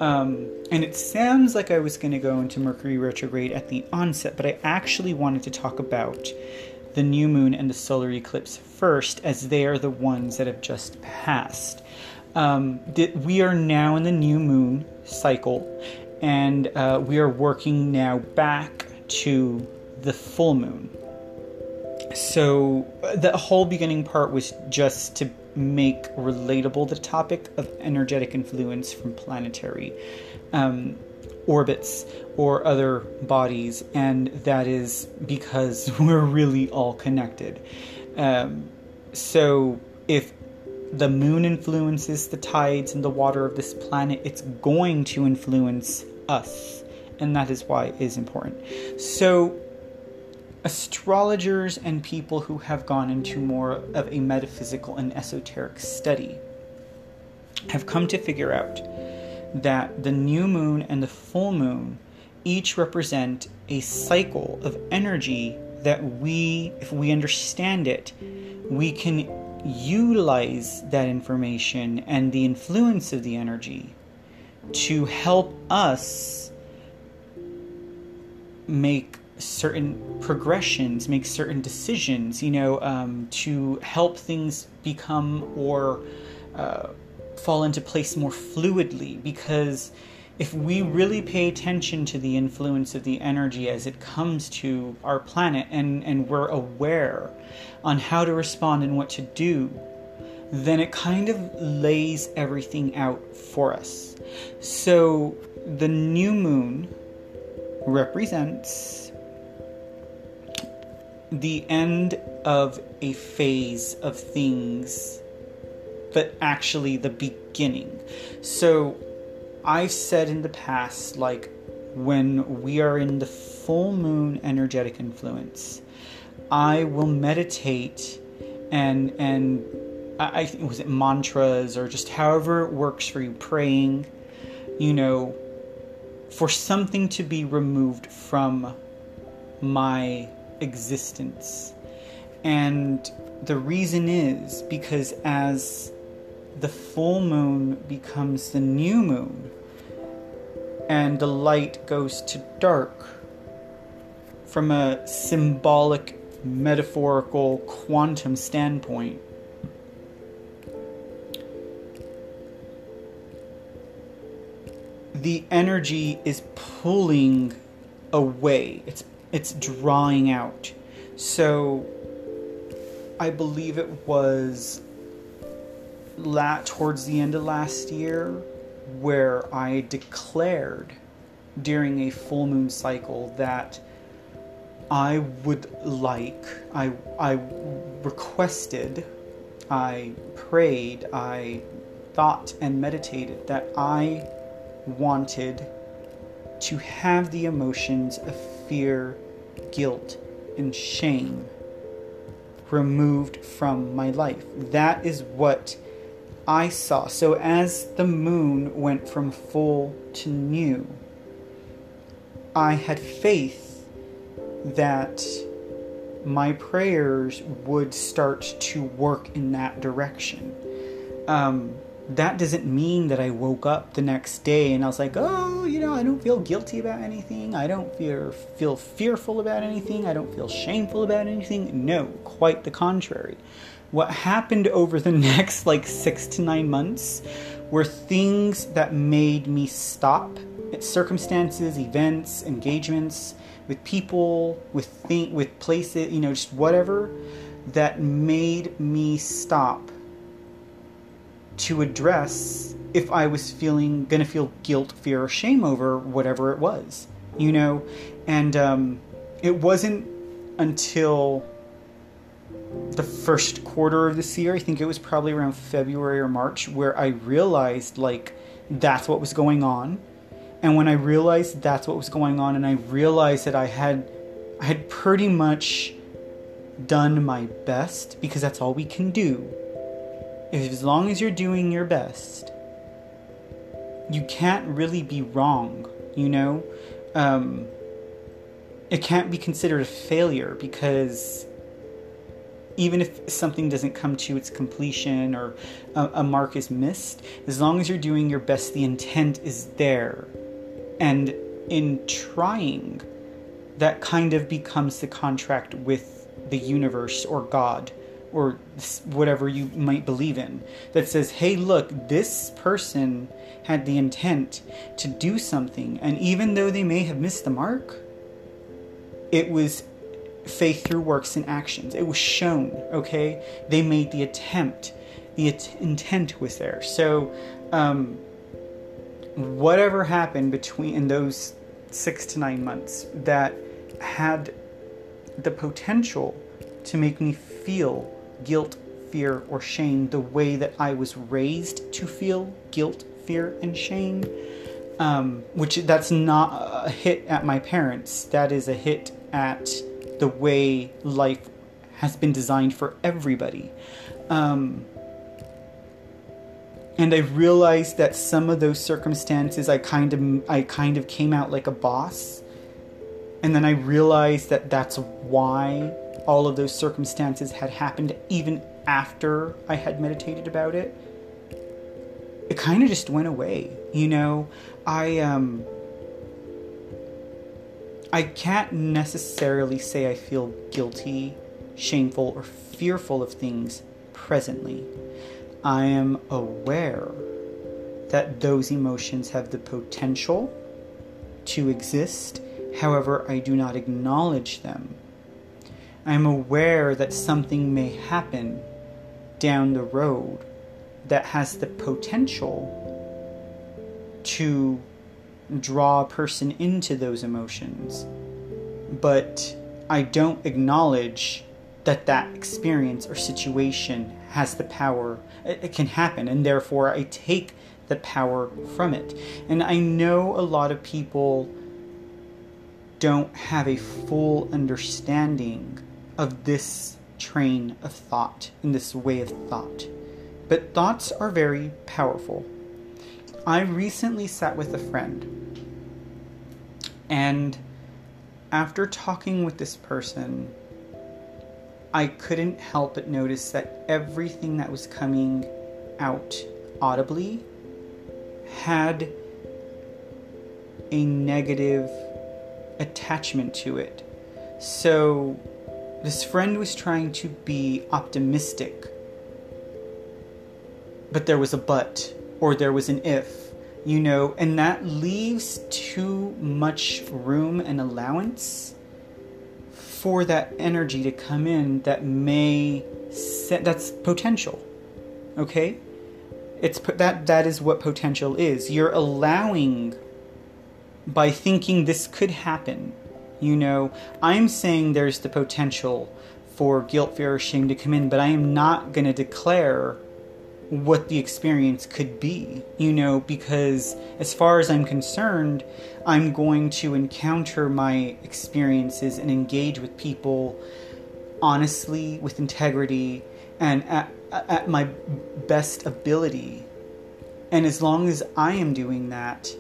Um, and it sounds like I was going to go into Mercury retrograde at the onset, but I actually wanted to talk about the new moon and the solar eclipse first, as they are the ones that have just passed. Um, we are now in the new moon cycle, and uh, we are working now back to the full moon. So, the whole beginning part was just to make relatable the topic of energetic influence from planetary um, orbits or other bodies, and that is because we're really all connected. Um, so, if the moon influences the tides and the water of this planet, it's going to influence us, and that is why it is important. So, astrologers and people who have gone into more of a metaphysical and esoteric study have come to figure out that the new moon and the full moon each represent a cycle of energy that we, if we understand it, we can utilize that information and the influence of the energy to help us make certain progressions, make certain decisions, you know, um, to help things become or uh, fall into place more fluidly. Because if we really pay attention to the influence of the energy as it comes to our planet and, and we're aware on how to respond and what to do, then it kind of lays everything out for us. So the new moon represents the end of a phase of things, but actually the beginning. So I've said in the past, like when we are in the full moon energetic influence, I will meditate and and I think was it mantras or just however it works for you, praying, you know, for something to be removed from my existence. And the reason is because as the full moon becomes the new moon and the light goes to dark, from a symbolic, metaphorical, quantum standpoint, the energy is pulling away. It's it's drawing out. So I believe it was la- towards the end of last year where I declared during a full moon cycle that I would like, I, I requested, I prayed, I thought and meditated that I wanted to have the emotions of fear, guilt, and shame removed from my life. That is what I saw. So as the moon went from full to new, I had faith that my prayers would start to work in that direction. Um, that doesn't mean that I woke up the next day and I was like, oh, you know, I don't feel guilty about anything. I don't feel feel fearful about anything. I don't feel shameful about anything. No, quite the contrary. What happened over the next like six to nine months were things that made me stop. Circumstances, events, engagements with people, with thing, with places, you know, just whatever that made me stop to address if I was feeling gonna feel guilt, fear, or shame over whatever it was, you know, and um, it wasn't until the first quarter of this year. I think it was probably around February or March where I realized like that's what was going on. And when I realized that's what was going on and I realized that I had I had pretty much done my best because that's all we can do. As long as you're doing your best, you can't really be wrong, you know? Um, it can't be considered a failure because even if something doesn't come to its completion or a, a, mark is missed, as long as you're doing your best, the intent is there. And in trying, that kind of becomes the contract with the universe or God or whatever you might believe in that says, hey, look, this person had the intent to do something, and even though they may have missed the mark, it was faith through works and actions. It was shown, okay? They made the attempt. The at- intent was there. So, um, whatever happened between in those six to nine months that had the potential to make me feel guilt, fear, or shame the way that I was raised to feel guilt, fear, and shame. Um, which that's not a hit at my parents. That is a hit at the way life has been designed for everybody. Um, and I realized that some of those circumstances, I kind of, I kind of came out like a boss, and then I realized that that's why all of those circumstances had happened, even after I had meditated about it. It kind of just went away, you know. I um, I can't necessarily say I feel guilty, shameful, or fearful of things presently. I am aware that those emotions have the potential to exist, however, I do not acknowledge them. I am aware that something may happen down the road that has the potential to draw a person into those emotions, but I don't acknowledge that that experience or situation has the power, it, can happen, and therefore I take the power from it. And I know a lot of people don't have a full understanding of this train of thought, in this way of thought. But thoughts are very powerful. I recently sat with a friend and after talking with this person, I couldn't help but notice that everything that was coming out audibly had a negative attachment to it. So, this friend was trying to be optimistic, but there was a but, or there was an if you know, and that leaves too much room and allowance for that energy to come in that may set, that's potential. Okay? It's that that is what potential is. You're allowing by thinking this could happen. You know, I'm saying there's the potential for guilt, fear, or shame to come in, but I am not going to declare what the experience could be, you know, because as far as I'm concerned, I'm going to encounter my experiences and engage with people honestly, with integrity, and at, at my best ability. And as long as I am doing that,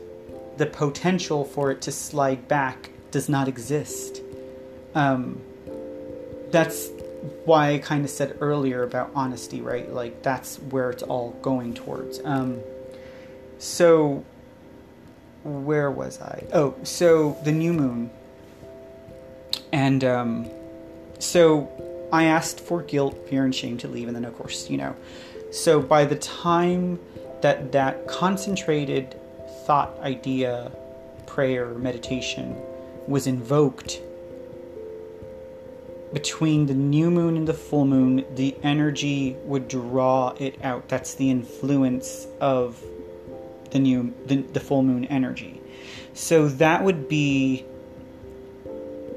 the potential for it to slide back does not exist. Um, that's why I kind of said earlier about honesty, right? Like that's where it's all going towards. Um, so where was I? Oh, so the new moon, and um, so I asked for guilt, fear, and shame to leave, and then of course, you know. So by the time that that concentrated thought, idea, prayer, meditation was invoked between the new moon and the full moon, the energy would draw it out. That's the influence of the new the, the full moon energy. So that would be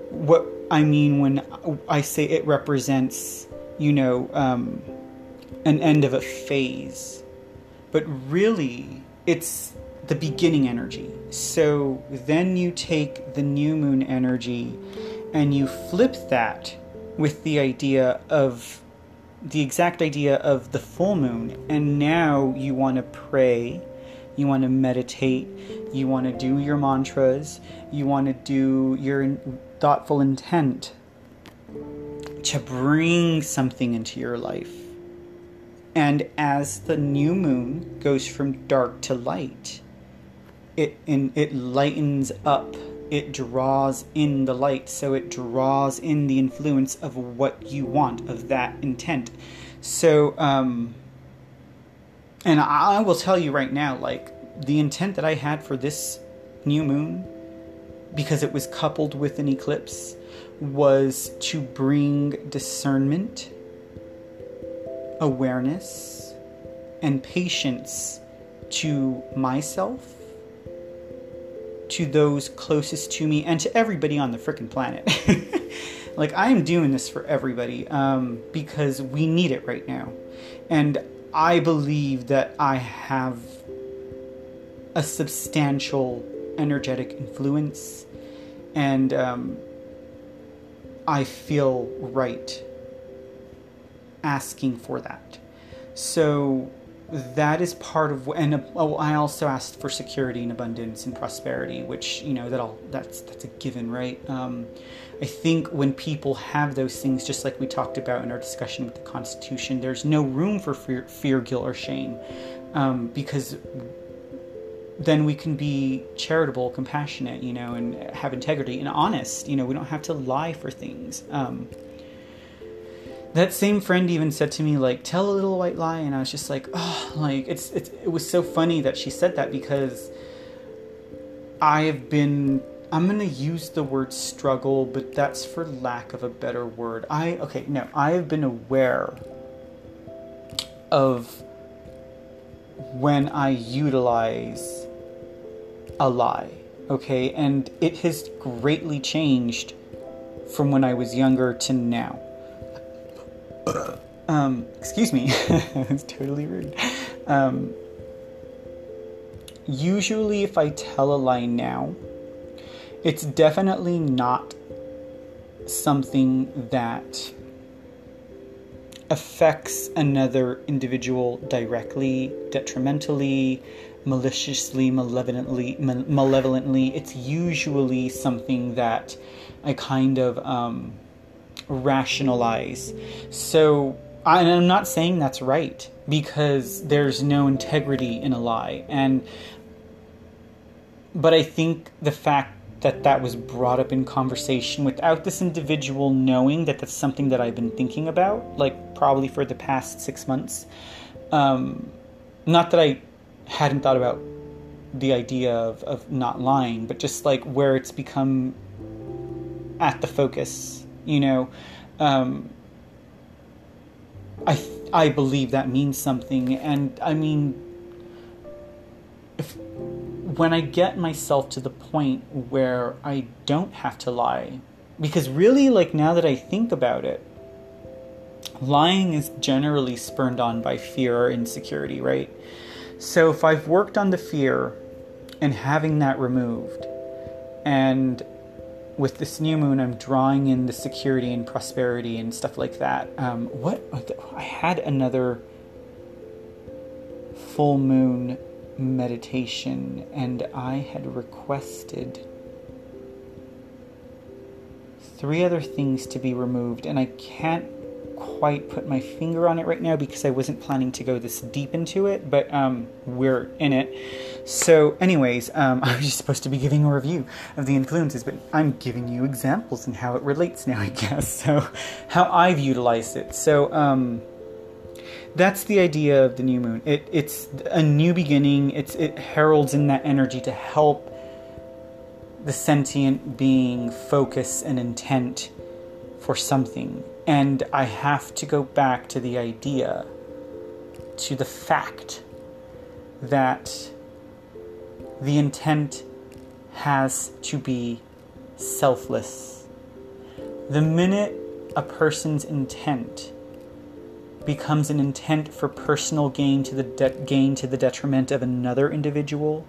what I mean when I say it represents you know, um, an end of a phase. But really, it's the beginning energy. So then you take the new moon energy and you flip that with the idea of the exact idea of the full moon. And now you want to pray, you want to meditate, you want to do your mantras, you want to do your thoughtful intent to bring something into your life. And as the new moon goes from dark to light, it in, it lightens up. It draws in the light, so it draws in the influence of what you want, of that intent. So, um, and I will tell you right now, like the intent that I had for this new moon, because it was coupled with an eclipse, was to bring discernment, awareness, and patience to myself, to those closest to me, and to everybody on the freaking planet. like, I am doing this for everybody um, because we need it right now. And I believe that I have a substantial energetic influence and um, I feel right asking for that. So that is part of and oh, I also asked for security and abundance and prosperity, which you know that all that's that's a given, right? Um, I think when people have those things, just like we talked about in our discussion with the Constitution, there's no room for fear, fear guilt, or shame, um, because then we can be charitable, compassionate, you know, and have integrity and honest. You know, we don't have to lie for things. Um, that same friend even said to me, like, tell a little white lie, and I was just like, oh, like it's, it's it was so funny that she said that because I have been I'm gonna use the word struggle, but that's for lack of a better word. I okay, no, I have been aware of when I utilize a lie, okay? And it has greatly changed from when I was younger to now. Um, excuse me, it's totally rude. Um, usually, if I tell a lie now, it's definitely not something that affects another individual directly, detrimentally, maliciously, malevolently, malevolently. It's usually something that I kind of um, rationalize. So, and I'm not saying that's right because there's no integrity in a lie, and but I think the fact that that was brought up in conversation without this individual knowing that that's something that I've been thinking about, like probably for the past six months. Um, not that I hadn't thought about the idea of, of not lying, but just like where it's become at the focus, you know. Um, I I believe that means something, and I mean, if when I get myself to the point where I don't have to lie, because really, like now that I think about it, lying is generally spurned on by fear or insecurity, right? So if I've worked on the fear and having that removed, and with this new moon, I'm drawing in the security and prosperity and stuff like that. Um, what I had another full moon meditation, and I had requested three other things to be removed, and I can't quite put my finger on it right now because I wasn't planning to go this deep into it, but um, we're in it. So, anyways, um, I was just supposed to be giving a review of the influences, but I'm giving you examples and how it relates now, I guess. So, how I've utilized it. So, um, that's the idea of the new moon. It, it's a new beginning. It's it heralds in that energy to help the sentient being focus and intent for something and I have to go back to the idea, to the fact that the intent has to be selfless. The minute a person's intent becomes an intent for personal gain to the de- gain to the detriment of another individual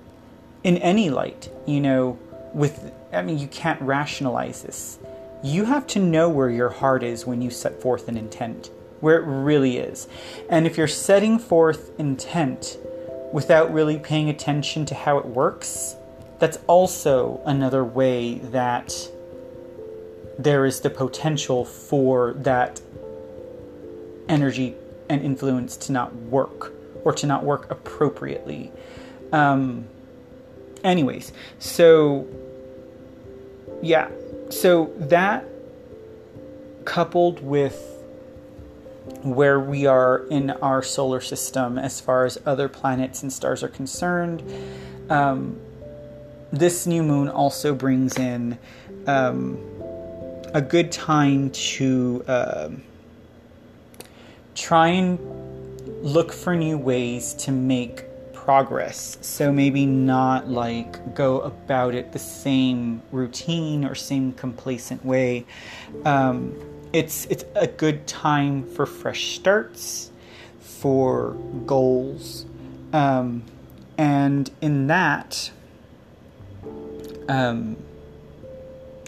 in any light you know with i mean you can't rationalize this you have to know where your heart is when you set forth an intent where it really is and if you're setting forth intent without really paying attention to how it works that's also another way that there is the potential for that energy and influence to not work or to not work appropriately. Um, anyways, so yeah, so that coupled with where we are in our solar system as far as other planets and stars are concerned, um, this new moon also brings in um, a good time to. Uh, try and look for new ways to make progress. So maybe not like go about it the same routine or same complacent way. Um, it's it's a good time for fresh starts, for goals, um, and in that, um,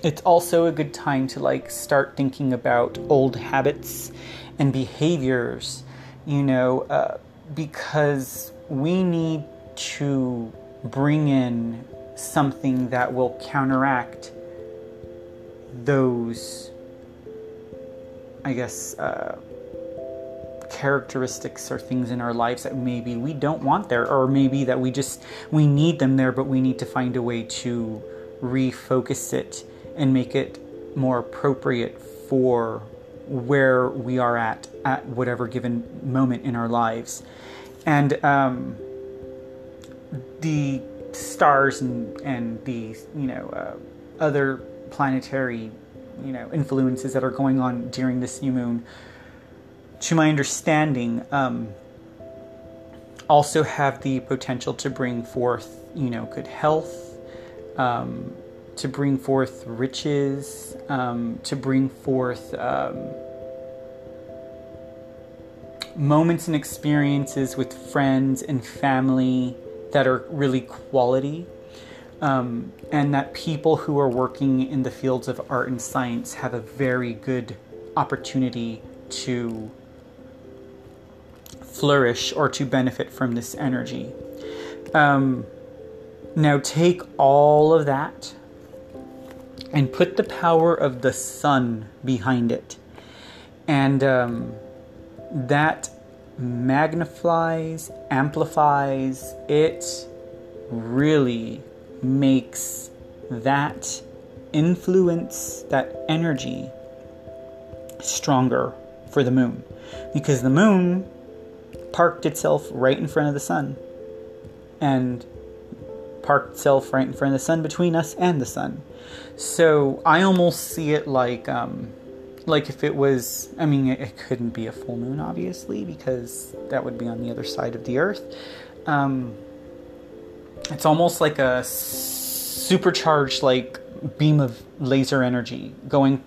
it's also a good time to like start thinking about old habits and behaviors, you know, uh, because we need to bring in something that will counteract those, I guess, uh, characteristics or things in our lives that maybe we don't want there, or maybe that we just we need them there, but we need to find a way to refocus it and make it more appropriate for where we are at at whatever given moment in our lives. And um, the stars and, and the, you know, uh, other planetary, you know, influences that are going on during this new moon, to my understanding, um, also have the potential to bring forth, you know, good health, um, to bring forth riches, um, to bring forth um, moments and experiences with friends and family that are really quality. Um, and that people who are working in the fields of art and science have a very good opportunity to flourish or to benefit from this energy. Um, now, take all of that and put the power of the sun behind it. And um, that magnifies, amplifies, it really makes that influence, that energy stronger for the moon. Because the moon parked itself right in front of the sun. And parked itself right in front of the sun between us and the sun. So I almost see it like um, like if it was i mean it, couldn't be a full moon obviously because that would be on the other side of the earth um, it's almost like a supercharged like beam of laser energy going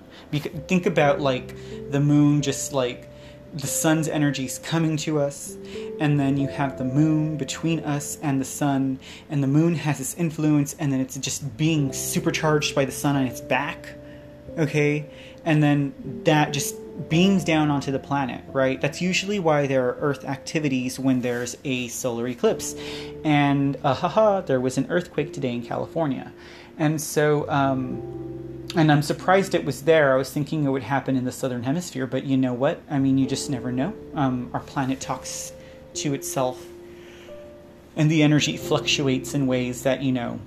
think about like the moon just like the sun's energy is coming to us and then you have the moon between us and the sun and the moon has this influence and then it's just being supercharged by the sun on its back okay? And then that just beams down onto the planet, right? That's usually why there are Earth activities when there's a solar eclipse. And uh, haha, there was an earthquake today in California. And so, um, and I'm surprised it was there. I was thinking it would happen in the southern hemisphere, but you know what? I mean, you just never know. Um, our planet talks to itself, and the energy fluctuates in ways that, you know,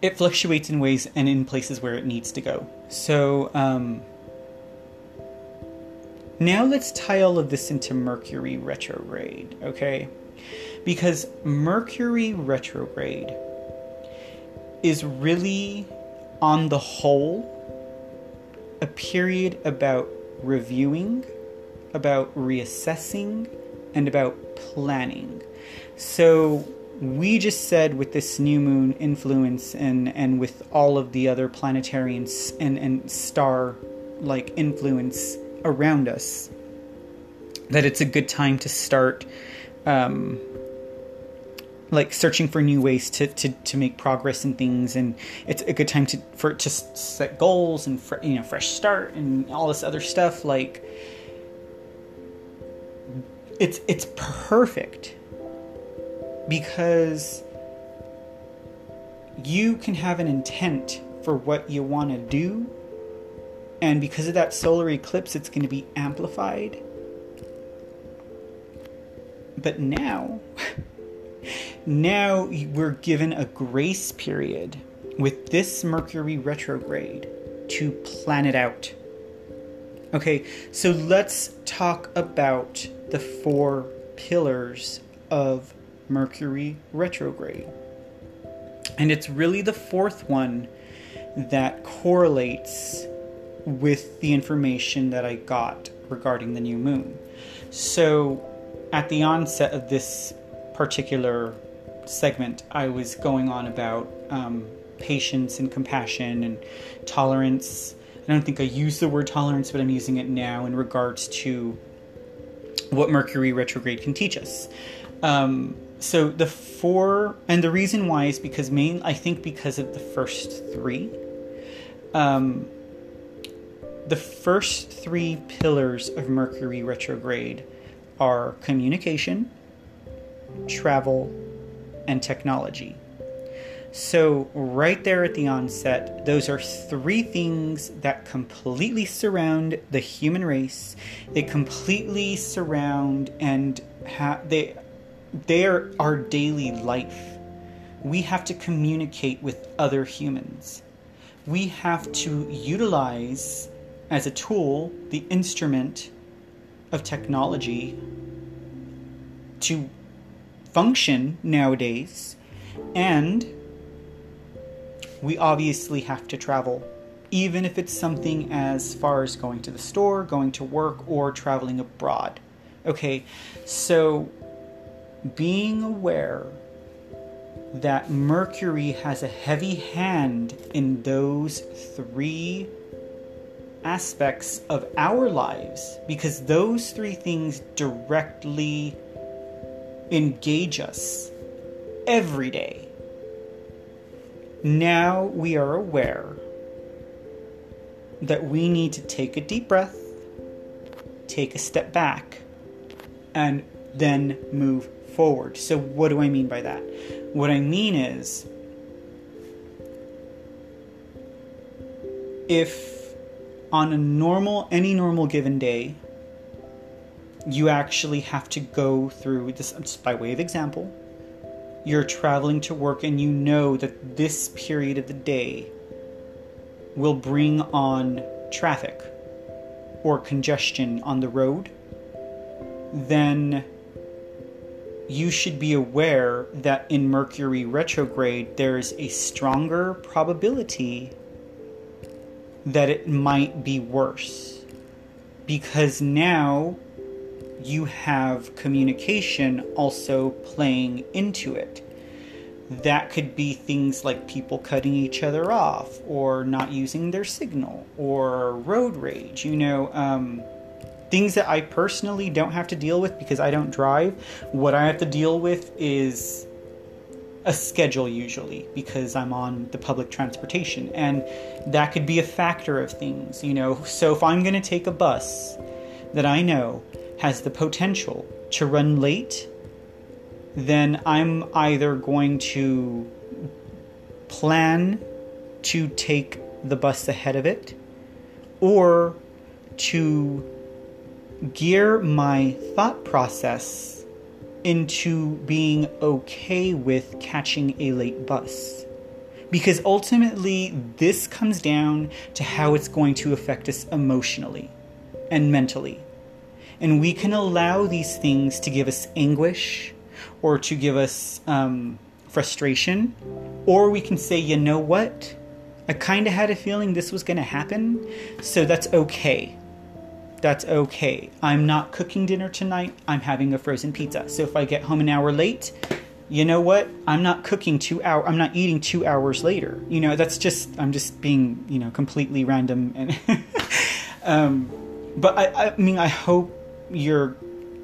it fluctuates in ways and in places where it needs to go. So, um, now let's tie all of this into Mercury retrograde, okay? Because Mercury retrograde is really, on the whole, a period about reviewing, about reassessing, and about planning. So, we just said with this new moon influence and and with all of the other planetary and and, and star like influence around us that it's a good time to start um, like searching for new ways to, to, to make progress in things. And it's a good time to for to set goals and you know fresh start and all this other stuff. Like it's it's perfect because you can have an intent for what you want to do and because of that solar eclipse it's going to be amplified but now now we're given a grace period with this Mercury retrograde to plan it out. Okay, so let's talk about the four pillars of Mercury retrograde. And it's really the fourth one that correlates with the information that I got regarding the new moon. So, at the onset of this particular segment, I was going on about um, patience and compassion and tolerance. I don't think I used the word tolerance, but I'm using it now in regards to what Mercury retrograde can teach us. Um, so the four, and the reason why is because main, I think because of the first three. Um, the first three pillars of Mercury retrograde are communication, travel, and technology. So, right there at the onset, those are three things that completely surround the human race. They completely surround and ha- they they are our daily life. We have to communicate with other humans. We have to utilize as a tool the instrument of technology to function nowadays, and we obviously have to travel, even if it's something as far as going to the store, going to work, or traveling abroad. Okay, so being aware that Mercury has a heavy hand in those three aspects of our lives because those three things directly engage us every day. Now we are aware that we need to take a deep breath, take a step back, and then move forward. So, what do I mean by that? What I mean is, if on a normal, any normal given day, you actually have to go through this just by way of example you're traveling to work and you know that this period of the day will bring on traffic or congestion on the road then you should be aware that in Mercury retrograde there is a stronger probability that it might be worse because now you have communication also playing into it. That could be things like people cutting each other off, or not using their signal, or road rage, you know, um, things that I personally don't have to deal with because I don't drive. What I have to deal with is a schedule usually because I'm on the public transportation and that could be a factor of things, you know. So if I'm going to take a bus that I know has the potential to run late, then I'm either going to plan to take the bus ahead of it or to gear my thought process into being okay with catching a late bus. Because ultimately, this comes down to how it's going to affect us emotionally and mentally. And we can allow these things to give us anguish or to give us um, frustration. Or we can say, you know what? I kind of had a feeling this was going to happen, so that's okay. That's okay. I'm not cooking dinner tonight. I'm having a frozen pizza. So if I get home an hour late, you know what? I'm not cooking two hour. I'm not eating two hours later. You know, that's just. I'm just being, you know, completely random and. um, but I, I mean, I hope you're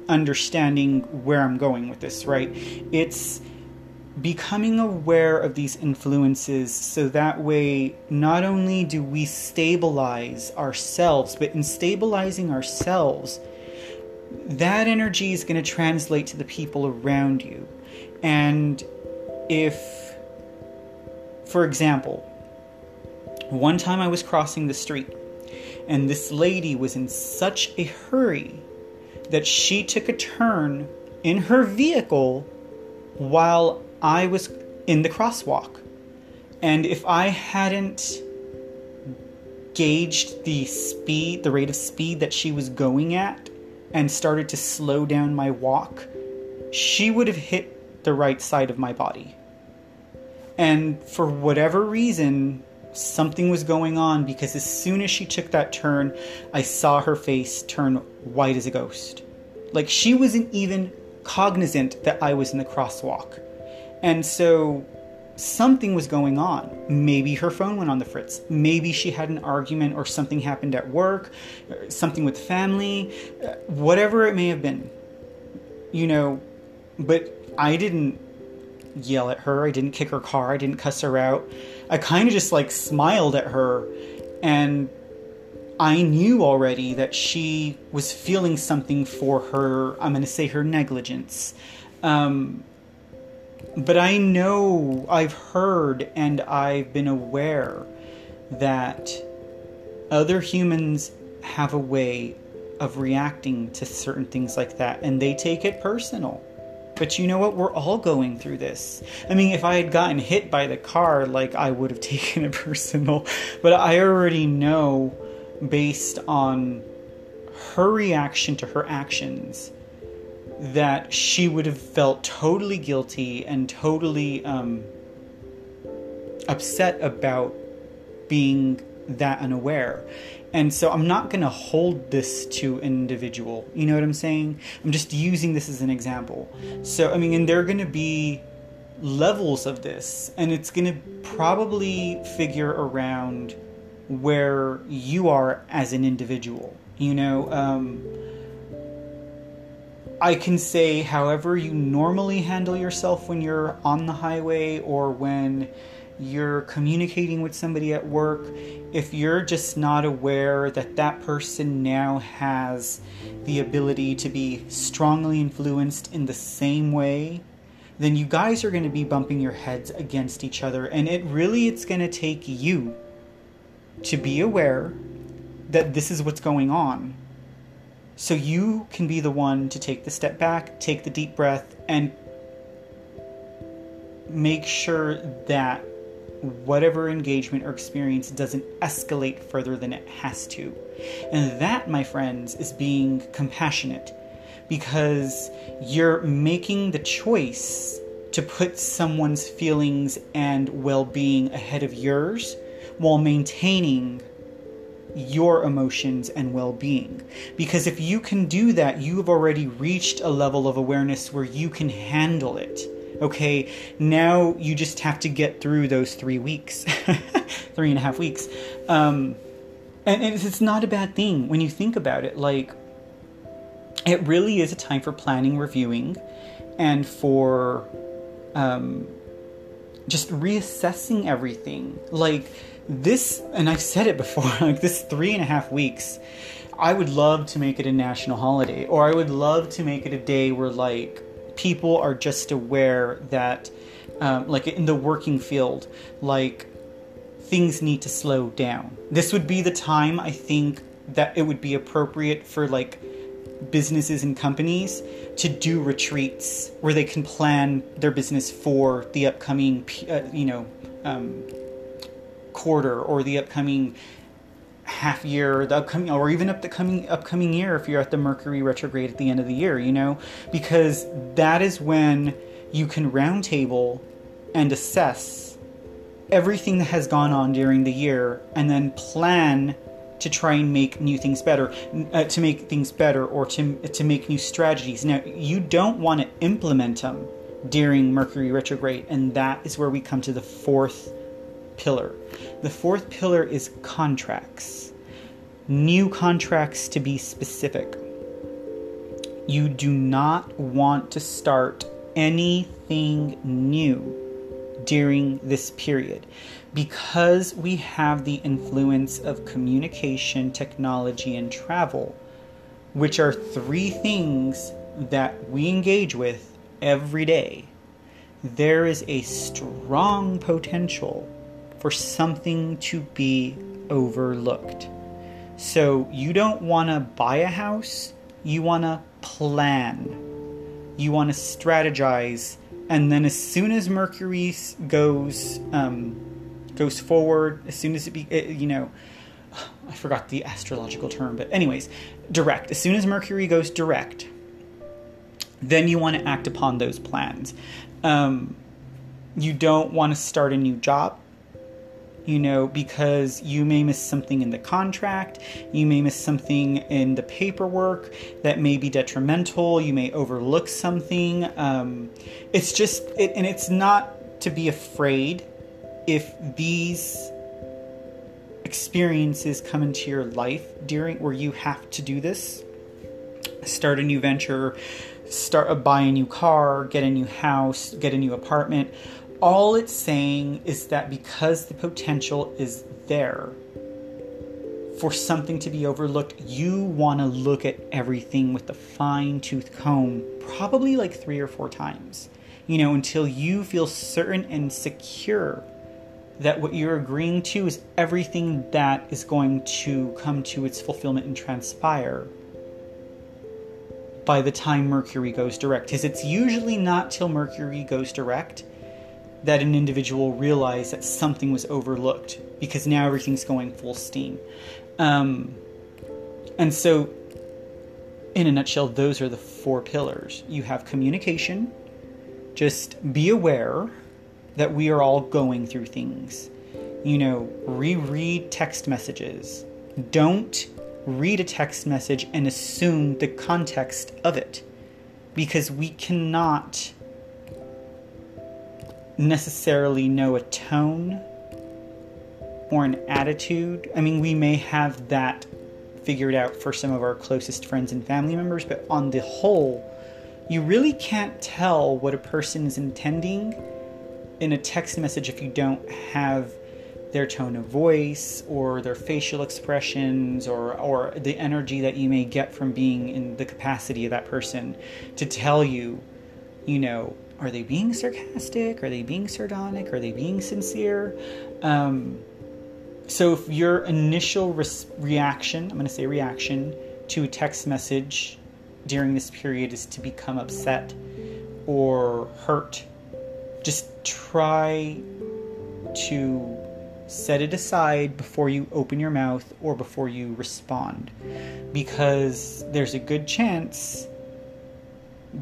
understanding where I'm going with this, right? It's becoming aware of these influences so that way not only do we stabilize ourselves, but in stabilizing ourselves, that energy is going to translate to the people around you. And if, for example, one time I was crossing the street and this lady was in such a hurry that she took a turn in her vehicle while I was in the crosswalk. And if I hadn't gauged the speed, the rate of speed that she was going at, and started to slow down my walk, she would have hit the right side of my body. And for whatever reason, something was going on because as soon as she took that turn, I saw her face turn white as a ghost. Like she wasn't even cognizant that I was in the crosswalk. And so something was going on. Maybe her phone went on the fritz. Maybe she had an argument or something happened at work, something with family, whatever it may have been. You know, but I didn't yell at her. I didn't kick her car. I didn't cuss her out. I kind of just like smiled at her and I knew already that she was feeling something for her, I'm going to say her negligence. Um, but I know, I've heard, and I've been aware that other humans have a way of reacting to certain things like that, and they take it personal. But you know what? We're all going through this. I mean, if I had gotten hit by the car, like, I would have taken it personal. But I already know, based on her reaction to her actions, that she would have felt totally guilty and totally um, upset about being that unaware. And so I'm not going to hold this to an individual. You know what I'm saying? I'm just using this as an example. So, I mean, and there are going to be levels of this, and it's going to probably figure around where you are as an individual. You know, um, I can say however you normally handle yourself when you're on the highway or when you're communicating with somebody at work, if you're just not aware that that person now has the ability to be strongly influenced in the same way, then you guys are going to be bumping your heads against each other. And it really it's going to take you to be aware that this is what's going on so you can be the one to take the step back, take the deep breath, and make sure that whatever engagement or experience doesn't escalate further than it has to. And that, my friends, is being compassionate because you're making the choice to put someone's feelings and well being ahead of yours while maintaining your emotions and well being. Because if you can do that, you have already reached a level of awareness where you can handle it. Okay, now you just have to get through those three weeks, three and a half weeks. Um, and, it's not a bad thing when you think about it. Like, it really is a time for planning, reviewing, and for um, just reassessing everything. Like, this, and I've said it before, like this three and a half weeks, I would love to make it a national holiday, or I would love to make it a day where like people are just aware that, um, like in the working field, like things need to slow down. This would be the time I think that it would be appropriate for like businesses and companies to do retreats where they can plan their business for the upcoming, uh, you know, um, quarter or the upcoming half year, the upcoming, or even up the coming upcoming year if you're at the Mercury retrograde at the end of the year, you know, because that is when you can roundtable and assess everything that has gone on during the year and then plan to try and make new things better, uh, to make things better, or to to make new strategies. Now, you don't want to implement them during Mercury retrograde, and that is where we come to the fourth pillar. The fourth pillar is contracts. New contracts to be specific. you do not want to start anything new during this period because we have the influence of communication, technology, and travel, which are three things that we engage with every day. There is a strong potential for something to be overlooked. So, you don't want to buy a house, you want to plan, you want to strategize and then as soon as Mercury goes um, goes forward, as soon as it be, it, you know, I forgot the astrological term, but anyways, direct. As soon as Mercury goes direct, then you want to act upon those plans. Um, you don't want to start a new job you know, because you may miss something in the contract, you may miss something in the paperwork that may be detrimental, you may overlook something. Um, it's just, it, and it's not to be afraid if these experiences come into your life during where you have to do this start a new venture start a buy a new car get a new house get a new apartment all it's saying is that because the potential is there for something to be overlooked, you want to look at everything with a fine tooth comb, probably like three or four times, you know, until you feel certain and secure that what you're agreeing to is everything that is going to come to its fulfillment and transpire by the time Mercury goes direct. Because it's usually not till Mercury goes direct that an individual realized that something was overlooked because now everything's going full steam. Um, and so, in a nutshell, those are the four pillars. You have communication, just be aware that we are all going through things. You know, reread text messages. Don't read a text message and assume the context of it because we cannot necessarily know a tone or an attitude. I mean, we may have that figured out for some of our closest friends and family members, but on the whole, you really can't tell what a person is intending in a text message if you don't have their tone of voice or their facial expressions or or the energy that you may get from being in the capacity of that person to tell you, you know, are they being sarcastic? Are they being sardonic? Are they being sincere? Um, so if your initial res- reaction, I'm going to say reaction, to a text message during this period is to become upset or hurt, just try to set it aside before you open your mouth or before you respond because there's a good chance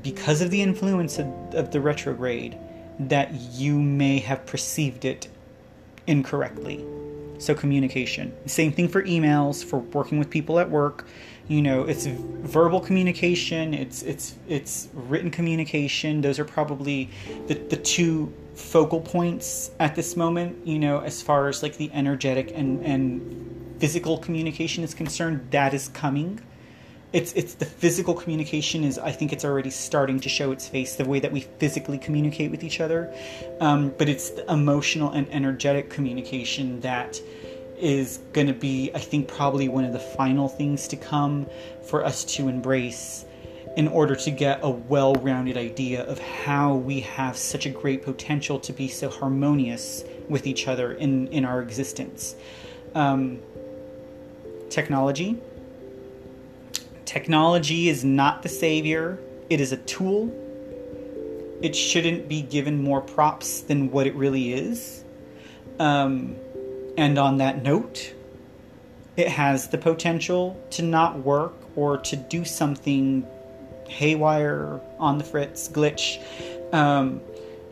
because of the influence of, of the retrograde, that you may have perceived it incorrectly. So, communication. Same thing for emails, for working with people at work. You know, it's verbal communication, it's it's it's written communication. Those are probably the, the two focal points at this moment, you know, as far as like the energetic and, and physical communication is concerned, that is coming it's it's the physical communication is I think it's already starting to show its face the way that we physically communicate with each other, um, but it's the emotional and energetic communication that is going to be I think probably one of the final things to come for us to embrace in order to get a well-rounded idea of how we have such a great potential to be so harmonious with each other in in our existence. Um, technology Technology is not the savior, it is a tool. It shouldn't be given more props than what it really is. Um, and on that note, it has the potential to not work or to do something haywire, on the fritz, glitch. Um,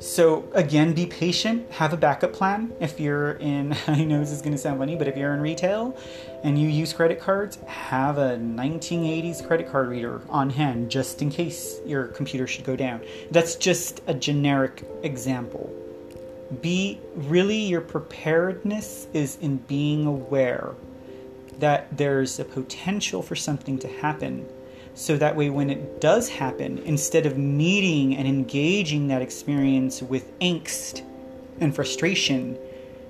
so again, be patient. Have a backup plan. If you're in, I know this is going to sound funny, but if you're in retail and you use credit cards, have a 1980s credit card reader on hand just in case your computer should go down. That's just a generic example. Be really your preparedness is in being aware that there's a potential for something to happen, So that way, when it does happen, instead of meeting and engaging that experience with angst and frustration,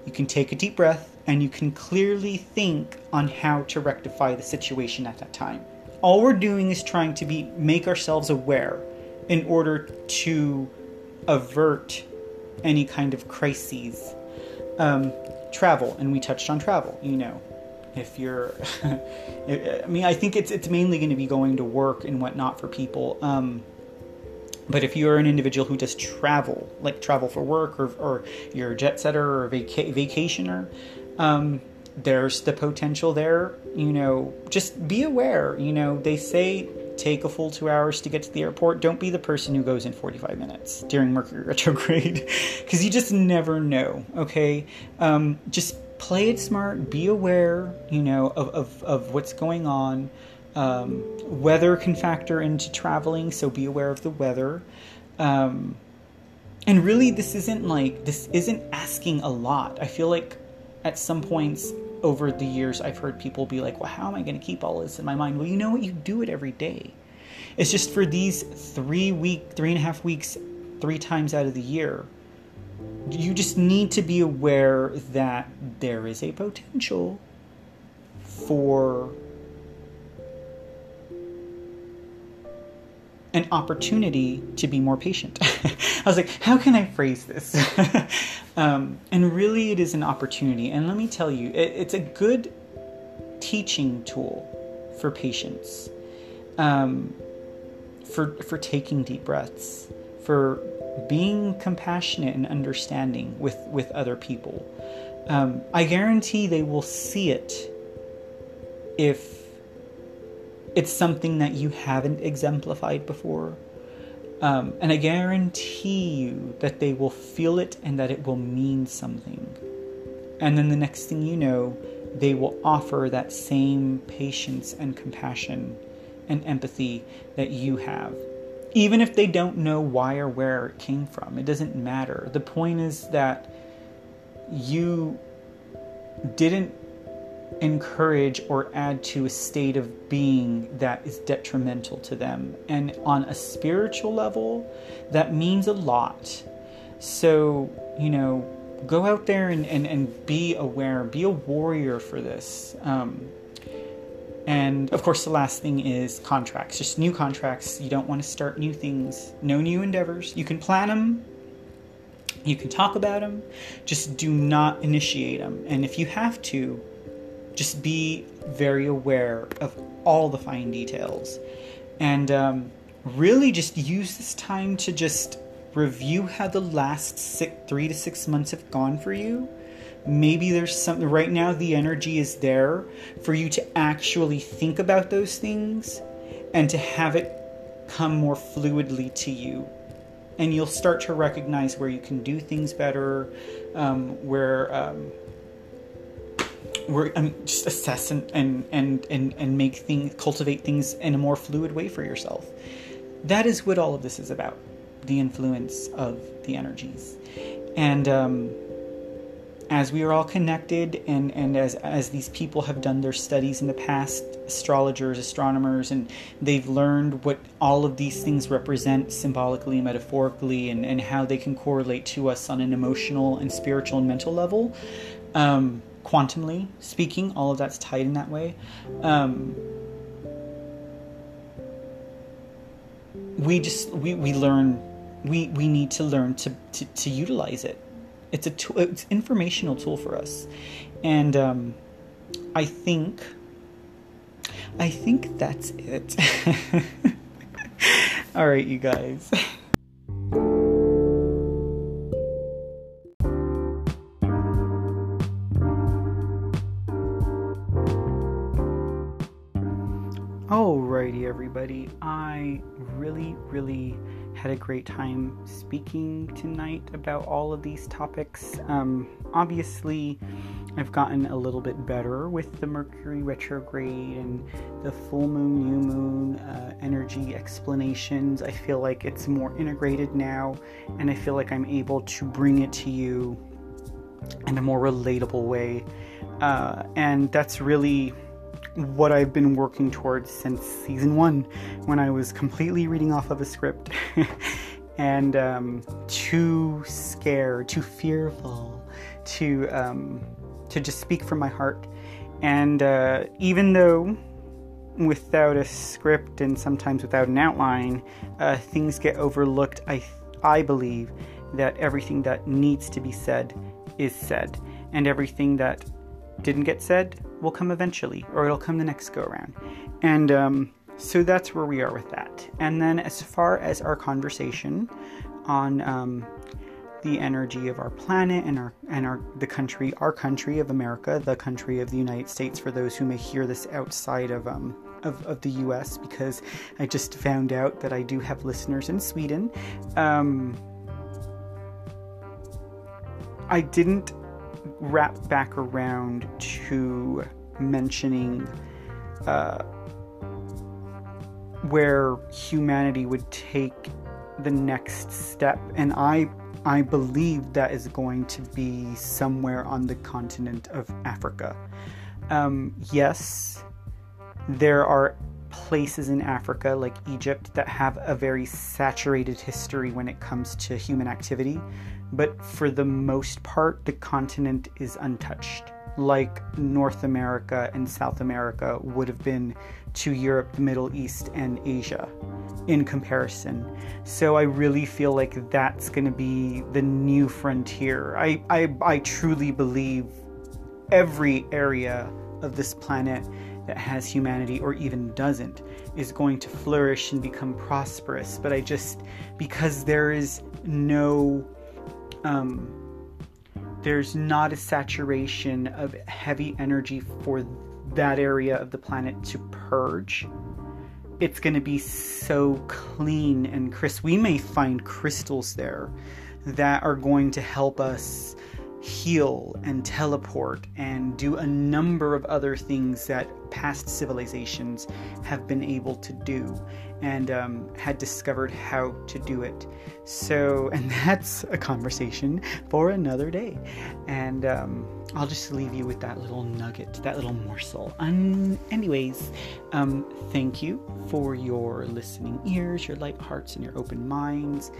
you can take a deep breath and you can clearly think on how to rectify the situation at that time. All we're doing is trying to be make ourselves aware in order to avert any kind of crises. Um, travel, and we touched on travel. You know, if you're, I mean, I think it's it's mainly going to be going to work and whatnot for people. Um, but if you're an individual who does travel, like travel for work, or, or you're a jet setter or a vaca- vacationer, um, there's the potential there. You know, just be aware. You know, they say take a full two hours to get to the airport. Don't be the person who goes in 45 minutes during Mercury retrograde because you just never know. Okay, um, just play it smart. Be aware. You know of of, of what's going on. Um, weather can factor into traveling, so be aware of the weather. Um, and really, this isn't like this isn't asking a lot. I feel like at some points over the years, I've heard people be like, "Well, how am I going to keep all this in my mind?" Well, you know what? You do it every day. It's just for these three week, three and a half weeks, three times out of the year. You just need to be aware that there is a potential for an opportunity to be more patient. I was like, how can I phrase this? um, and really, it is an opportunity. And let me tell you, it, it's a good teaching tool for patience, um, for, for taking deep breaths, for being compassionate and understanding with, with other people. Um, I guarantee they will see it if it's something that you haven't exemplified before. Um, and I guarantee you that they will feel it and that it will mean something. And then the next thing you know, they will offer that same patience and compassion and empathy that you have. Even if they don't know why or where it came from, it doesn't matter. The point is that you didn't encourage or add to a state of being that is detrimental to them. And on a spiritual level, that means a lot. So, you know, go out there and, and, and be aware, be a warrior for this. Um, and of course, the last thing is contracts, just new contracts. You don't want to start new things, no new endeavors. You can plan them, you can talk about them, just do not initiate them. And if you have to, just be very aware of all the fine details and um, really just use this time to just review how the last six, three to six months have gone for you maybe there's something right now the energy is there for you to actually think about those things and to have it come more fluidly to you. And you'll start to recognize where you can do things better um, where um, we're um, just assess and, and and and and make things cultivate things in a more fluid way for yourself. That is what all of this is about the influence of the energies. And um, as we are all connected and and as as these people have done their studies in the past astrologers astronomers and they've learned what all of these things represent symbolically and metaphorically and and how they can correlate to us on an emotional and spiritual and mental level um, quantumly speaking, all of that's tied in that way. Um, we just we, we learn we we need to learn to, to, to utilize it. It's a tool, it's informational tool for us, and um, I think I think that's it. all right, you guys. Alrighty, everybody. I really, really had a great time speaking tonight about all of these topics. Um, obviously, I've gotten a little bit better with the Mercury retrograde and the full moon, new moon uh, energy explanations. I feel like it's more integrated now, and I feel like I'm able to bring it to you in a more relatable way. Uh, and that's really what I've been working towards since season one, when I was completely reading off of a script and um, too scared, too fearful to um, to just speak from my heart. And uh, even though without a script and sometimes without an outline, uh, things get overlooked. I I believe that everything that needs to be said is said, and everything that didn't get said will come eventually, or it'll come the next go around. And um, so that's where we are with that. And then as far as our conversation on um, the energy of our planet and our and our the country, our country of America, the country of the United States, for those who may hear this outside of um, of, of the US, because I just found out that I do have listeners in Sweden. Um, I didn't wrap back around to mentioning uh, where humanity would take the next step, and I I believe that is going to be somewhere on the continent of Africa. Um, yes, there are places in Africa like Egypt that have a very saturated history when it comes to human activity but for the most part, the continent is untouched, like North America and South America would have been to Europe, the Middle East, and Asia in comparison. So I really feel like that's going to be the new frontier. I, I, I truly believe every area of this planet that has humanity or even doesn't is going to flourish and become prosperous. But I just, because there is no um, there's not a saturation of heavy energy for that area of the planet to purge. It's going to be so clean and crisp. We may find crystals there that are going to help us heal and teleport and do a number of other things that past civilizations have been able to do and um, had discovered how to do it. So, and that's a conversation for another day. And um, I'll just leave you with that little nugget, that little morsel. Anyways, um, thank you for your listening ears, your light hearts, and your open minds.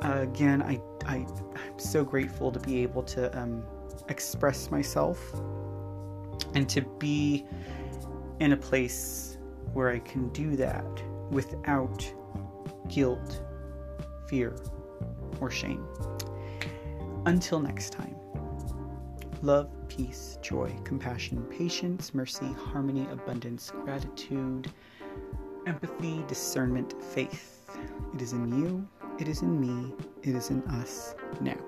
Uh, again, I, I, I'm so grateful to be able to um, express myself and to be in a place where I can do that without guilt, fear, or shame. Until next time, love, peace, joy, compassion, patience, mercy, harmony, abundance, gratitude, empathy, discernment, faith. It is in you, it is in me, it is in us now.